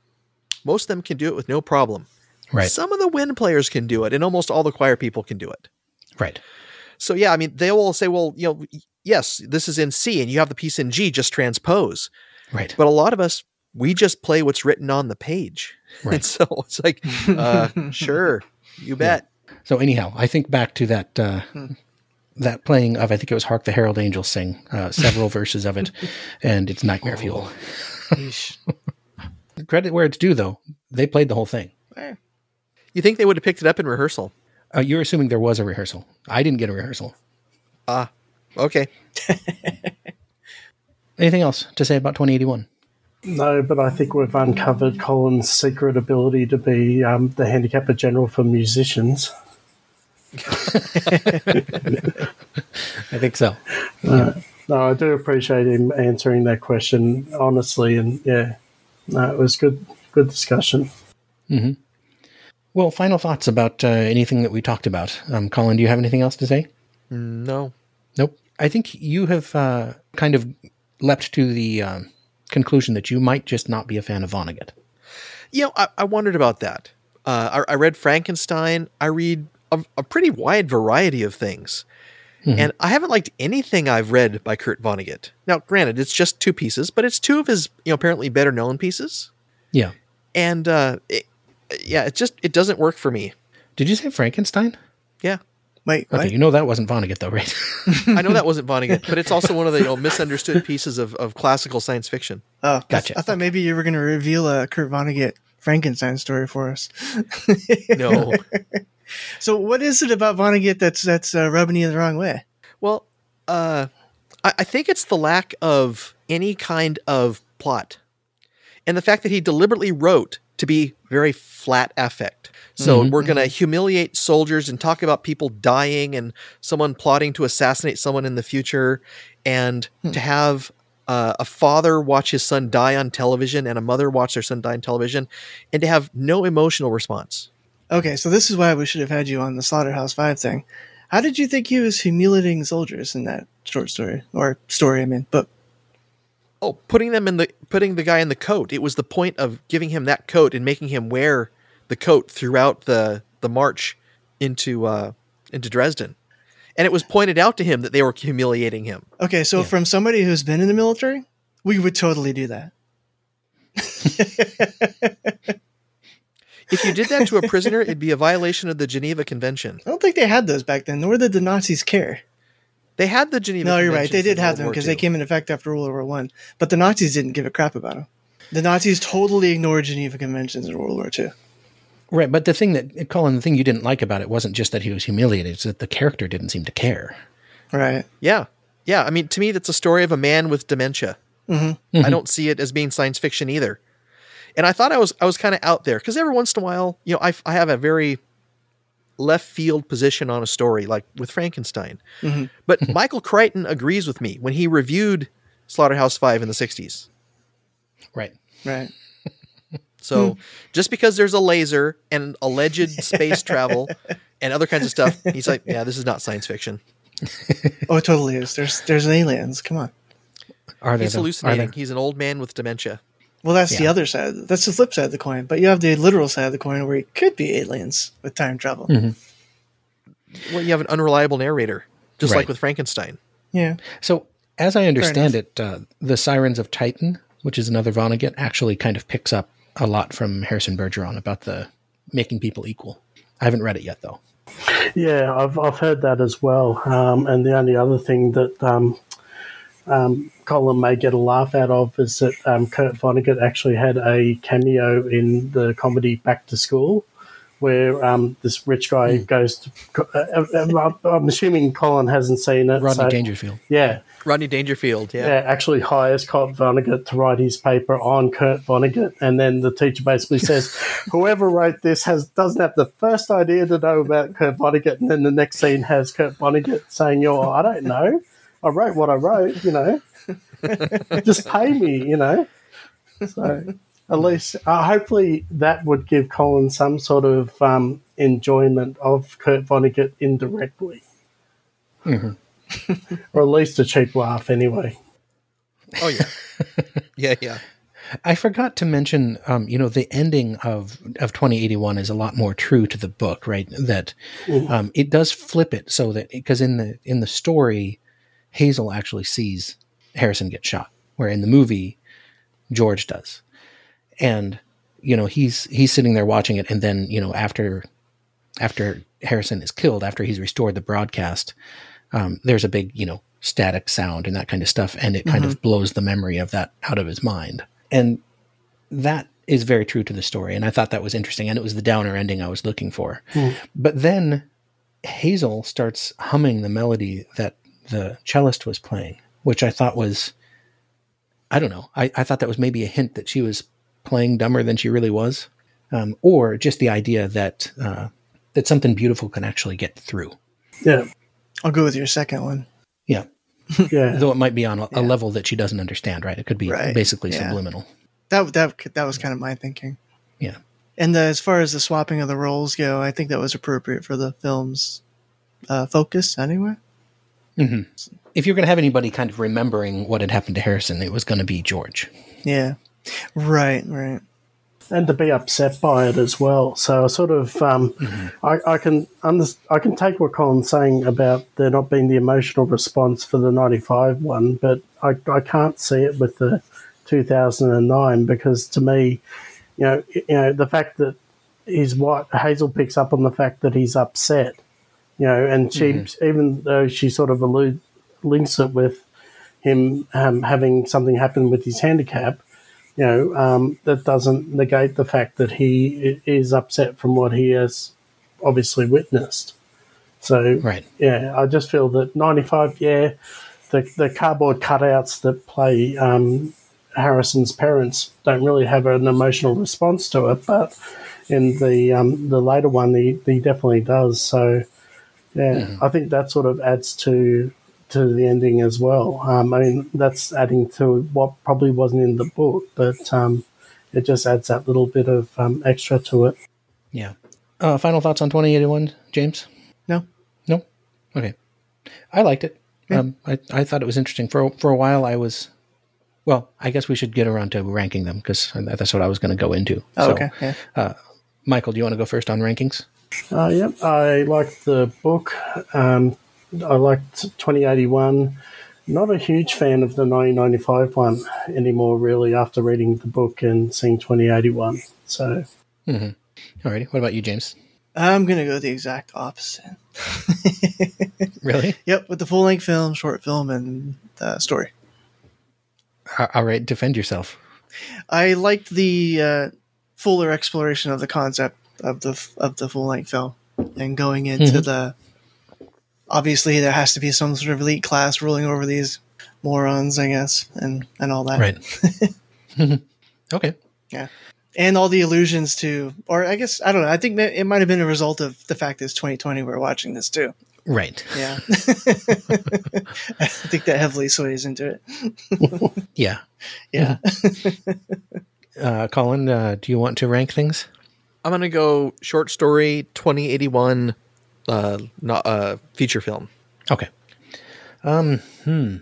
most of them can do it with no problem. Right. Some of the wind players can do it, and almost all the choir people can do it. Right. So yeah, I mean, they will say, well, you know, yes, this is in C, and you have the piece in G, just transpose. Right. But a lot of us, we just play what's written on the page, (laughs) Right. and so it's like, uh, (laughs) sure, you bet. So anyhow, I think back to that uh, that playing of I think it was "Hark the Herald Angels Sing," uh, several (laughs) verses of it, and it's nightmare fuel. Credit where it's due, though, they played the whole thing. You think they would have picked it up in rehearsal? Uh, you're assuming there was a rehearsal. I didn't get a rehearsal. Ah, okay. Anything else to say about 2081? No, but I think we've uncovered Colin's secret ability to be um, the handicapper general for musicians. (laughs) I think so. No, I do appreciate him answering that question honestly, and yeah, no, it was good, good discussion. Well, final thoughts about uh, anything that we talked about. Um, Colin, do you have anything else to say? No. Nope. I think you have uh, kind of leapt to the um, conclusion that you might just not be a fan of Vonnegut. You know, I, I wondered about that. Uh, I, I read Frankenstein. I read a, a pretty wide variety of things. And I haven't liked anything I've read by Kurt Vonnegut. Now, granted, it's just two pieces, but it's two of his, you know, apparently better known pieces. Yeah. And uh, it, yeah, it just it doesn't work for me. Did you say Frankenstein? Yeah, Wait, Okay, what? you know that wasn't Vonnegut, though, right? (laughs) I know that wasn't Vonnegut, (laughs) but it's also one of the you know, misunderstood pieces of, of classical science fiction. Oh, I- Gotcha. I, thought maybe you were going to reveal a Kurt Vonnegut Frankenstein story for us. (laughs) No, So, what is it about Vonnegut that's that's uh, rubbing you the wrong way? well, uh, I, I think it's the lack of any kind of plot, and the fact that he deliberately wrote to be very flat affect. So mm-hmm. we're going to mm-hmm. humiliate soldiers and talk about people dying and someone plotting to assassinate someone in the future, and to hmm. have uh, a father watch his son die on television and a mother watch their son die on television, and to have no emotional response. Okay, so this is why we should have had you on the Slaughterhouse Five thing. How did you think he was humiliating soldiers in that short story or story? I mean, but Oh, putting them in the putting the guy in the coat. It was the point of giving him that coat and making him wear the coat throughout the the march into uh, into Dresden. And it was pointed out to him that they were humiliating him. okay, so from somebody who's been in the military, we would totally do that. (laughs) If you did that to a prisoner, it'd be a violation of the Geneva Convention. I don't think they had those back then, nor did the Nazis care. They had the Geneva. No, you're right. They did have World them because they came into effect after World War One. But the Nazis didn't give a crap about them. The Nazis totally ignored Geneva Conventions in World War Two. Right, but the thing that, Colin, the thing you didn't like about it wasn't just that he was humiliated, it's that the character didn't seem to care. Right. Yeah, yeah. I mean, to me, that's a story of a man with dementia. Mm-hmm. I mm-hmm. don't see it as being science fiction either. And I thought I was I was kind of out there because every once in a while, you know, I, I have a very left field position on a story, like with Frankenstein. Mm-hmm. But Michael Crichton agrees with me when he reviewed Slaughterhouse Five in the '60s. Right. Right. So just because there's a laser and alleged (laughs) space travel and other kinds of stuff, he's like, yeah, this is not science fiction. Oh, it totally is. There's there's aliens. Come on. Are there He's though? Are hallucinating. He's an old man with dementia. Well, that's the other side. That's the flip side of the coin. But you have the literal side of the coin where it could be aliens with time travel. Well, you have an unreliable narrator, just Right. like with Frankenstein. Yeah. So, as I understand it, uh, the Sirens of Titan, which is another Vonnegut, actually kind of picks up a lot from Harrison Bergeron about the making people equal. I haven't read it yet, though. Yeah, I've I've heard that as well. Um, and the only other thing that um, um, Colin may get a laugh out of is that um, Kurt Vonnegut actually had a cameo in the comedy Back to School, where um, this rich guy goes to. Uh, uh, I'm assuming Colin hasn't seen it. Rodney so- Dangerfield. Yeah, Rodney Dangerfield. Yeah. yeah, actually hires Kurt Vonnegut to write his paper on Kurt Vonnegut, and then the teacher basically (laughs) says, "Whoever wrote this has doesn't have the first idea to know about Kurt Vonnegut." And then the next scene has Kurt Vonnegut saying, "Yo, I don't know. I wrote what I wrote. You know, (laughs) just pay me. You know." So at least, uh, hopefully, that would give Colin some sort of um, enjoyment of Kurt Vonnegut indirectly. (laughs) or at least a cheap laugh, anyway. Oh yeah. (laughs) yeah, yeah. I forgot to mention, um, you know, the ending of of 2081 is a lot more true to the book, right? That um, it does flip it so that because in the in the story, Hazel actually sees Harrison get shot, where in the movie, George does, and you know he's he's sitting there watching it, and then you know after after Harrison is killed, after he's restored the broadcast, um, there's a big you know static sound and that kind of stuff, and it kind of blows the memory of that out of his mind. And that is very true to the story and i thought that was interesting and it was the downer ending i was looking for. But then hazel starts humming the melody that the cellist was playing which i thought was i don't know i, I thought that was maybe a hint that she was playing dumber than she really was um, or just the idea that uh, that something beautiful can actually get through. Yeah, I'll go with your second one. yeah (laughs) yeah. though it might be on a, a level that she doesn't understand right it could be Right, basically yeah. subliminal That that that was kind of my thinking. yeah And the, as far as the swapping of the roles go, I think that was appropriate for the film's uh, focus anyway. if you're going to have anybody kind of remembering what had happened to Harrison, it was going to be George. Yeah. Right, right. And to be upset by it as well. So I sort of, um, I, I can under, I can take what Colin's saying about there not being the emotional response for the '95 one, but I, I can't see it with the 2009 because to me, you know, you know the fact that his wife Hazel picks up on the fact that he's upset, you know, and she even though she sort of allude, links it with him um, having something happen with his handicap you know, um, that doesn't negate the fact that he is upset from what he has obviously witnessed. So, Right. yeah, I just feel that 95, yeah, the, the cardboard cutouts that play um, Harrison's parents don't really have an emotional response to it, but in the um, the later one, he, he definitely does. So, yeah, I think that sort of adds to to the ending as well. Um, I mean, that's adding to what probably wasn't in the book, but um, it just adds that little bit of um, extra to it. Yeah. Uh, final thoughts on 2081, James? No. No? Okay. I liked it. Um, I, I thought it was interesting. For, for a while, I was, well, I guess we should get around to ranking them because that's what I was going to go into. Oh, So, okay. Yeah. Michael, do you want to go first on rankings? Uh, yep, I liked the book. Um, I liked 2081. Not a huge fan of the 1995 one anymore, really, after reading the book and seeing 2081. So, Alrighty. What about you, James? I'm gonna go the exact opposite. (laughs) Really? Yep, with the full length film, short film, and the story. All right. Defend yourself. I liked the uh, fuller exploration of the concept of the of the full length film and going into the. Obviously, there has to be some sort of elite class ruling over these morons, I guess, and and all that. Right. (laughs) okay. Yeah. And all the allusions to, or I guess I don't know. I think it might have been a result of the fact that it's 2020. We're watching this too. Right. Yeah. (laughs) I think that heavily sways into it. (laughs) Yeah. Yeah. Uh, Colin, uh, do you want to rank things? I'm gonna go short story 2081, uh, not uh, feature film. Okay. Um, hmm.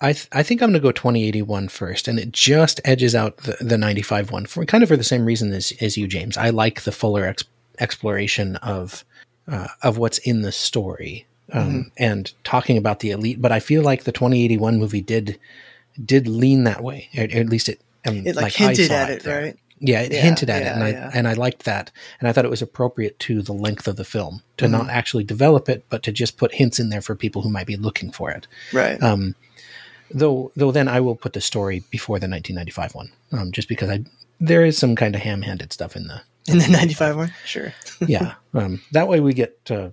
I, th- I think I'm going to go 2081 first, and it just edges out the, the 95 one for kind of for the same reason as, as you, James. I like the fuller ex- exploration of uh, of what's in the story um, and talking about the elite. But I feel like the 2081 movie did did lean that way, or, at least it. Um, It like, I hinted at it, there. right? Yeah, it Yeah, hinted at it, yeah, and I yeah. and I liked that, and I thought it was appropriate to the length of the film to not actually develop it, but to just put hints in there for people who might be looking for it. Right. Um, though, though, then I will put the story before the 1995 one, um, just because I there is some kind of ham-handed stuff in the In the 95 one? Sure. (laughs) yeah. Um, that way we get uh,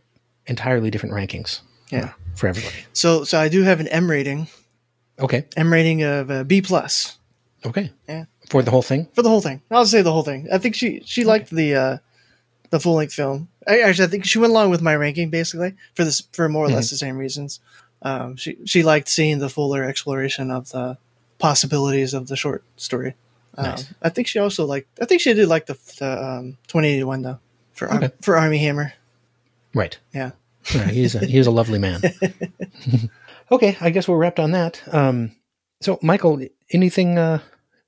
entirely different rankings. uh, Yeah. for everybody. So so I do have an M rating. Okay, M rating of uh, B plus okay, Yeah. For the whole thing. for the whole thing. I'll say the whole thing. I think she she liked the uh the full length film. I, actually, I think she went along with my ranking basically for this for more or less the same reasons. Um, she she liked seeing the fuller exploration of the possibilities of the short story. Um, Nice. I think she also liked. I think she did like the the um, 2081 though for Ar- for Armie Hammer. Right. Yeah. Yeah, he's a, he's a lovely man. (laughs) (laughs) okay, I guess we're wrapped on that. Um, so, Michael, anything uh,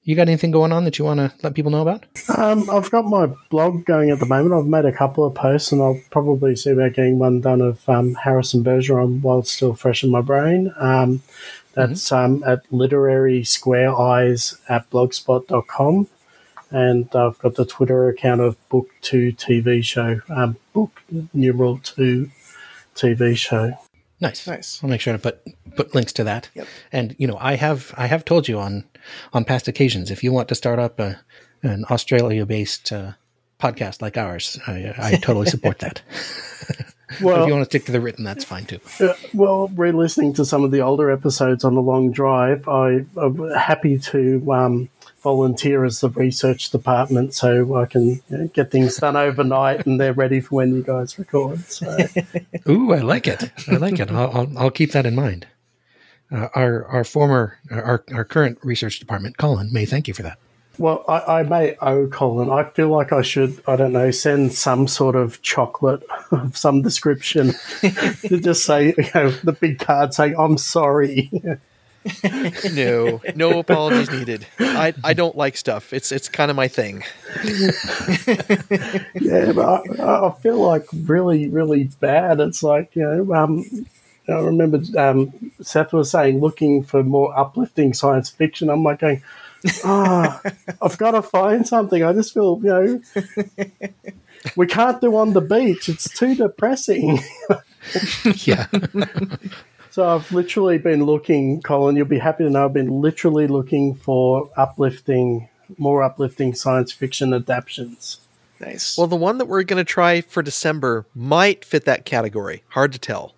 you got anything going on that you want to let people know about? Um, I've got my blog going at the moment. I've made a couple of posts, and I'll probably see about getting one done of um, Harrison Bergeron while it's still fresh in my brain. Um, that's um, at literary square eyes at blogspot.com. And I've got the Twitter account of Book 2 TV show, um, Book numeral 2 TV show. Nice, Nice. I'll make sure to put put links to that. Yep. And you know, I have I have told you on on past occasions if you want to start up a, an Australia based uh, podcast like ours, I, I totally support that. (laughs) well, if you want to stick to the written, that's fine too. Uh, well, re-listening to some of the older episodes on the long drive, I, I'm happy to um, volunteer as the research department so I can you know, get things done overnight and they're ready for when you guys record. So, (laughs) Ooh, I like it. I like it. I'll, I'll, I'll keep that in mind. Uh, our our former our our current research department, Colin, may thank you for that. well, I, I may owe Colin. I feel like I should, I don't know, send some sort of chocolate of some description to just say, you know, the big card saying, I'm sorry. (laughs) No, no apologies needed. I, I don't like stuff. It's it's kind of my thing. (laughs) yeah, but I, I feel like really, really bad. It's like you know, um, I remember um, Seth was saying looking for more uplifting science fiction. I'm like going, ah, (laughs) I've got to find something. I just feel you know, (laughs) we can't do on the beach. It's too depressing. (laughs) Yeah. So I've literally been looking, Colin. You'll be happy to know I've been literally looking for uplifting, more uplifting science fiction adaptations. Nice. Well, the one that we're going to try for December might fit that category. Hard to tell.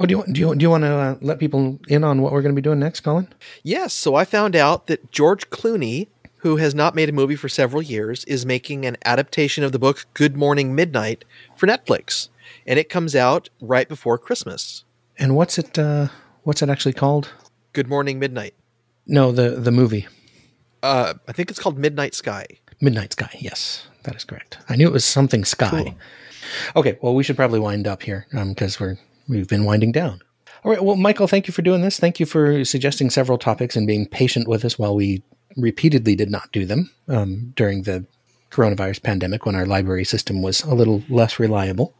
Oh, do you do you do you want to uh, let people in on what we're going to be doing next, Colin? Yes, so I found out that George Clooney, who has not made a movie for several years, is making an adaptation of the book Good Morning Midnight for Netflix, and it comes out right before Christmas. And what's it? Uh, what's it actually called? Good Morning Midnight. No, the the movie Uh, I think it's called Midnight Sky. Midnight Sky. Yes, that is correct. I knew it was something Sky. Okay, well, we should probably wind up here because we're we've been winding down. All right. Well, Michael, thank you for doing this. Thank you for suggesting several topics and being patient with us while we repeatedly did not do them um, during the coronavirus pandemic when our library system was a little less reliable.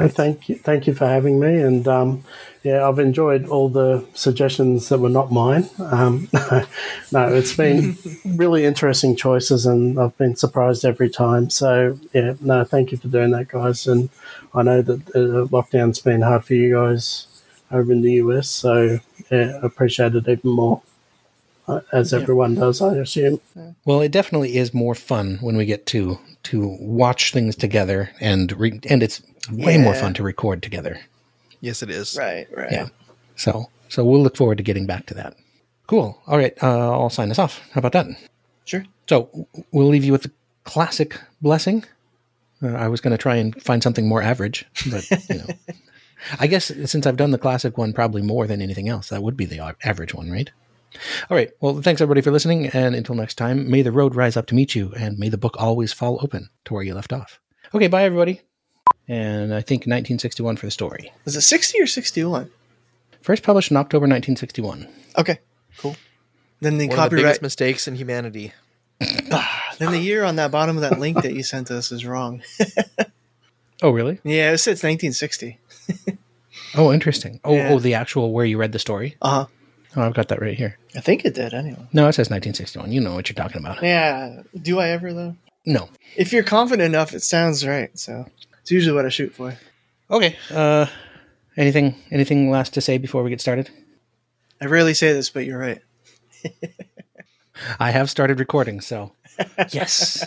No, thank you, thank you for having me, and um, yeah, I've enjoyed all the suggestions that were not mine. Um, (laughs) no, it's been (laughs) really interesting choices, and I've been surprised every time. So yeah, no, thank you for doing that, guys. And I know that uh, lockdown's been hard for you guys over in the US, so yeah, I appreciate it even more, uh, as everyone does, I assume. Well, it definitely is more fun when we get to to watch things together, and re- and it's way more fun to record together. Yes, it is. right, right. Yeah. So so we'll look forward to getting back to that. Cool. All right. Uh, I'll sign us off. How about that? Sure. So we'll leave you with the classic blessing. Uh, I was going to try and find something more average, but you know, (laughs) I guess since I've done the classic one probably more than anything else, that would be the average one, right? All right. Well, thanks everybody for listening. And until next time, may the road rise up to meet you and may the book always fall open to where you left off. Okay. Bye, everybody. And I think 1961 for the story. Was it 60 or 61? First published in October 1961. Okay, cool. Then the One of the copyright. biggest mistakes in humanity. (sighs) then the year on that bottom of that link that you sent us is wrong. (laughs) Oh, really? yeah, it says 1960. (laughs) Oh, interesting. Oh, Yeah. oh, the actual where you read the story. Uh huh. Oh, I've got that right here. I think it did anyway. No, it says 1961. You know what you're talking about. Yeah. Do I ever though? No. If you're confident enough, it sounds right. So it's usually what I shoot for. Okay. Uh, anything anything last to say before we get started? I rarely say this, but you're right. (laughs) I have started recording, so (laughs) yes.